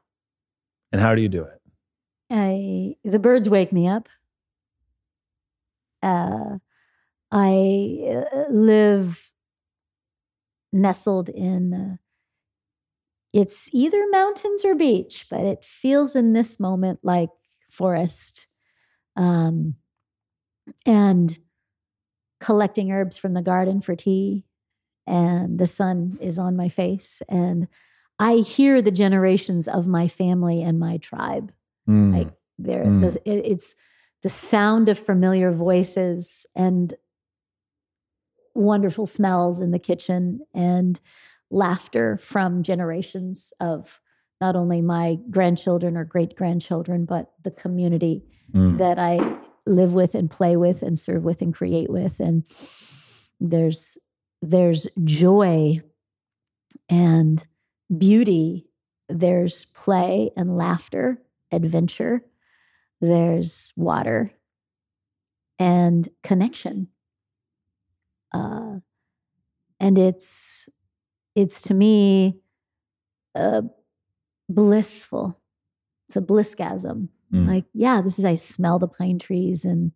Speaker 1: And how do you do it?
Speaker 2: I the birds wake me up. Uh, I uh, live nestled in uh, it's either mountains or beach, but it feels in this moment like forest um, and collecting herbs from the garden for tea. And the sun is on my face. And I hear the generations of my family and my tribe. Mm. Like there, mm. the, it's the sound of familiar voices and wonderful smells in the kitchen and laughter from generations of not only my grandchildren or great grandchildren, but the community mm. that I live with and play with and serve with and create with. And there's there's joy and beauty. There's play and laughter, adventure. There's water and connection. Uh, and it's it's to me uh, blissful. It's a blissgasm. Mm. Like, yeah, this is, I smell the pine trees and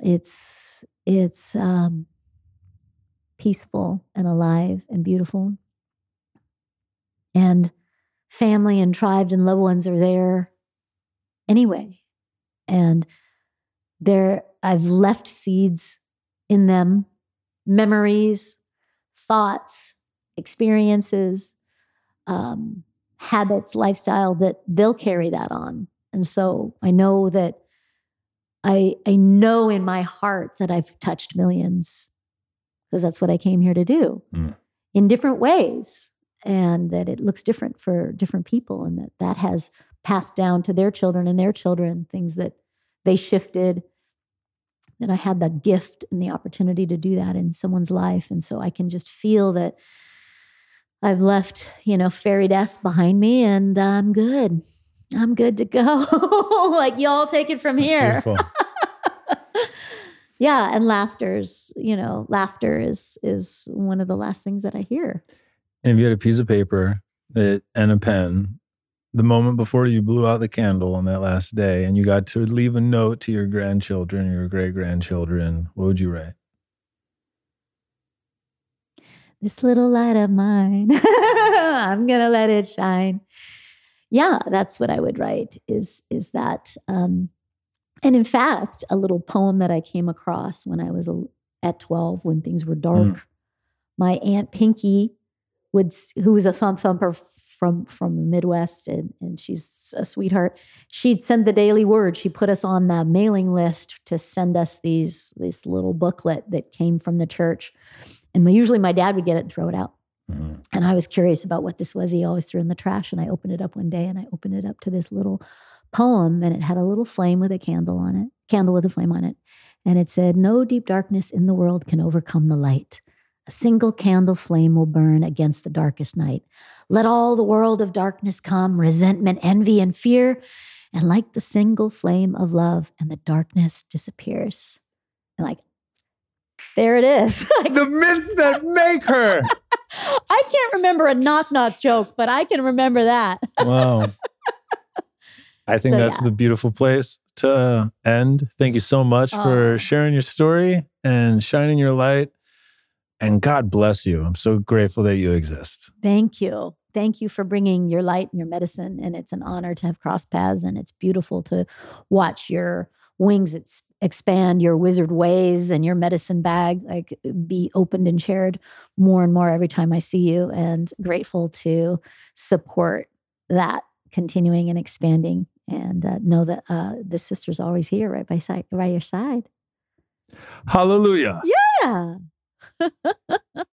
Speaker 2: it's, it's, um, peaceful and alive and beautiful. And family and tribes and loved ones are there anyway. And there, I've left seeds in them, memories, thoughts, experiences, um, habits, lifestyle that they'll carry that on. And so I know that I I know in my heart that I've touched millions because that's what I came here to do mm. in different ways and that it looks different for different people and that that has passed down to their children and their children things that they shifted that I had the gift and the opportunity to do that in someone's life and so I can just feel that I've left, you know, fairy dust behind me and I'm good. I'm good to go. like y'all take it from That's here. yeah, and laughter's, you know, laughter is is one of the last things that I hear.
Speaker 1: And if you had a piece of paper that and a pen, the moment before you blew out the candle on that last day and you got to leave a note to your grandchildren, your great grandchildren, what would you write?
Speaker 2: This little light of mine, I'm gonna let it shine. Yeah, that's what I would write. Is is that? Um, and in fact, a little poem that I came across when I was a, at 12, when things were dark. Mm. My aunt Pinky would, who was a thump thumper from from the Midwest, and and she's a sweetheart. She'd send the daily word. She put us on the mailing list to send us these this little booklet that came from the church. And my, usually my dad would get it and throw it out. Mm-hmm. And I was curious about what this was. He always threw in the trash. And I opened it up one day and I opened it up to this little poem and it had a little flame with a candle on it, candle with a flame on it. And it said, No deep darkness in the world can overcome the light. A single candle flame will burn against the darkest night. Let all the world of darkness come, resentment, envy, and fear. And like the single flame of love, and the darkness disappears. And like, there it is.
Speaker 1: the myths that make her.
Speaker 2: I can't remember a knock knock joke, but I can remember that.
Speaker 1: Wow. I think
Speaker 2: So,
Speaker 1: that's
Speaker 2: yeah.
Speaker 1: the beautiful place to end. Thank you so much for sharing your story and shining your light. And God bless you. I'm so grateful that you exist.
Speaker 2: Thank you. Thank you for bringing your light and your medicine. And it's an honor to have crossed paths. And it's beautiful to watch your wings ex- expand, your wizard ways and your medicine bag like be opened and shared more and more every time I see you. And grateful to support that continuing and expanding. And uh, know that uh, the sister's always here, right by side, by your side.
Speaker 1: Hallelujah.
Speaker 2: Yeah.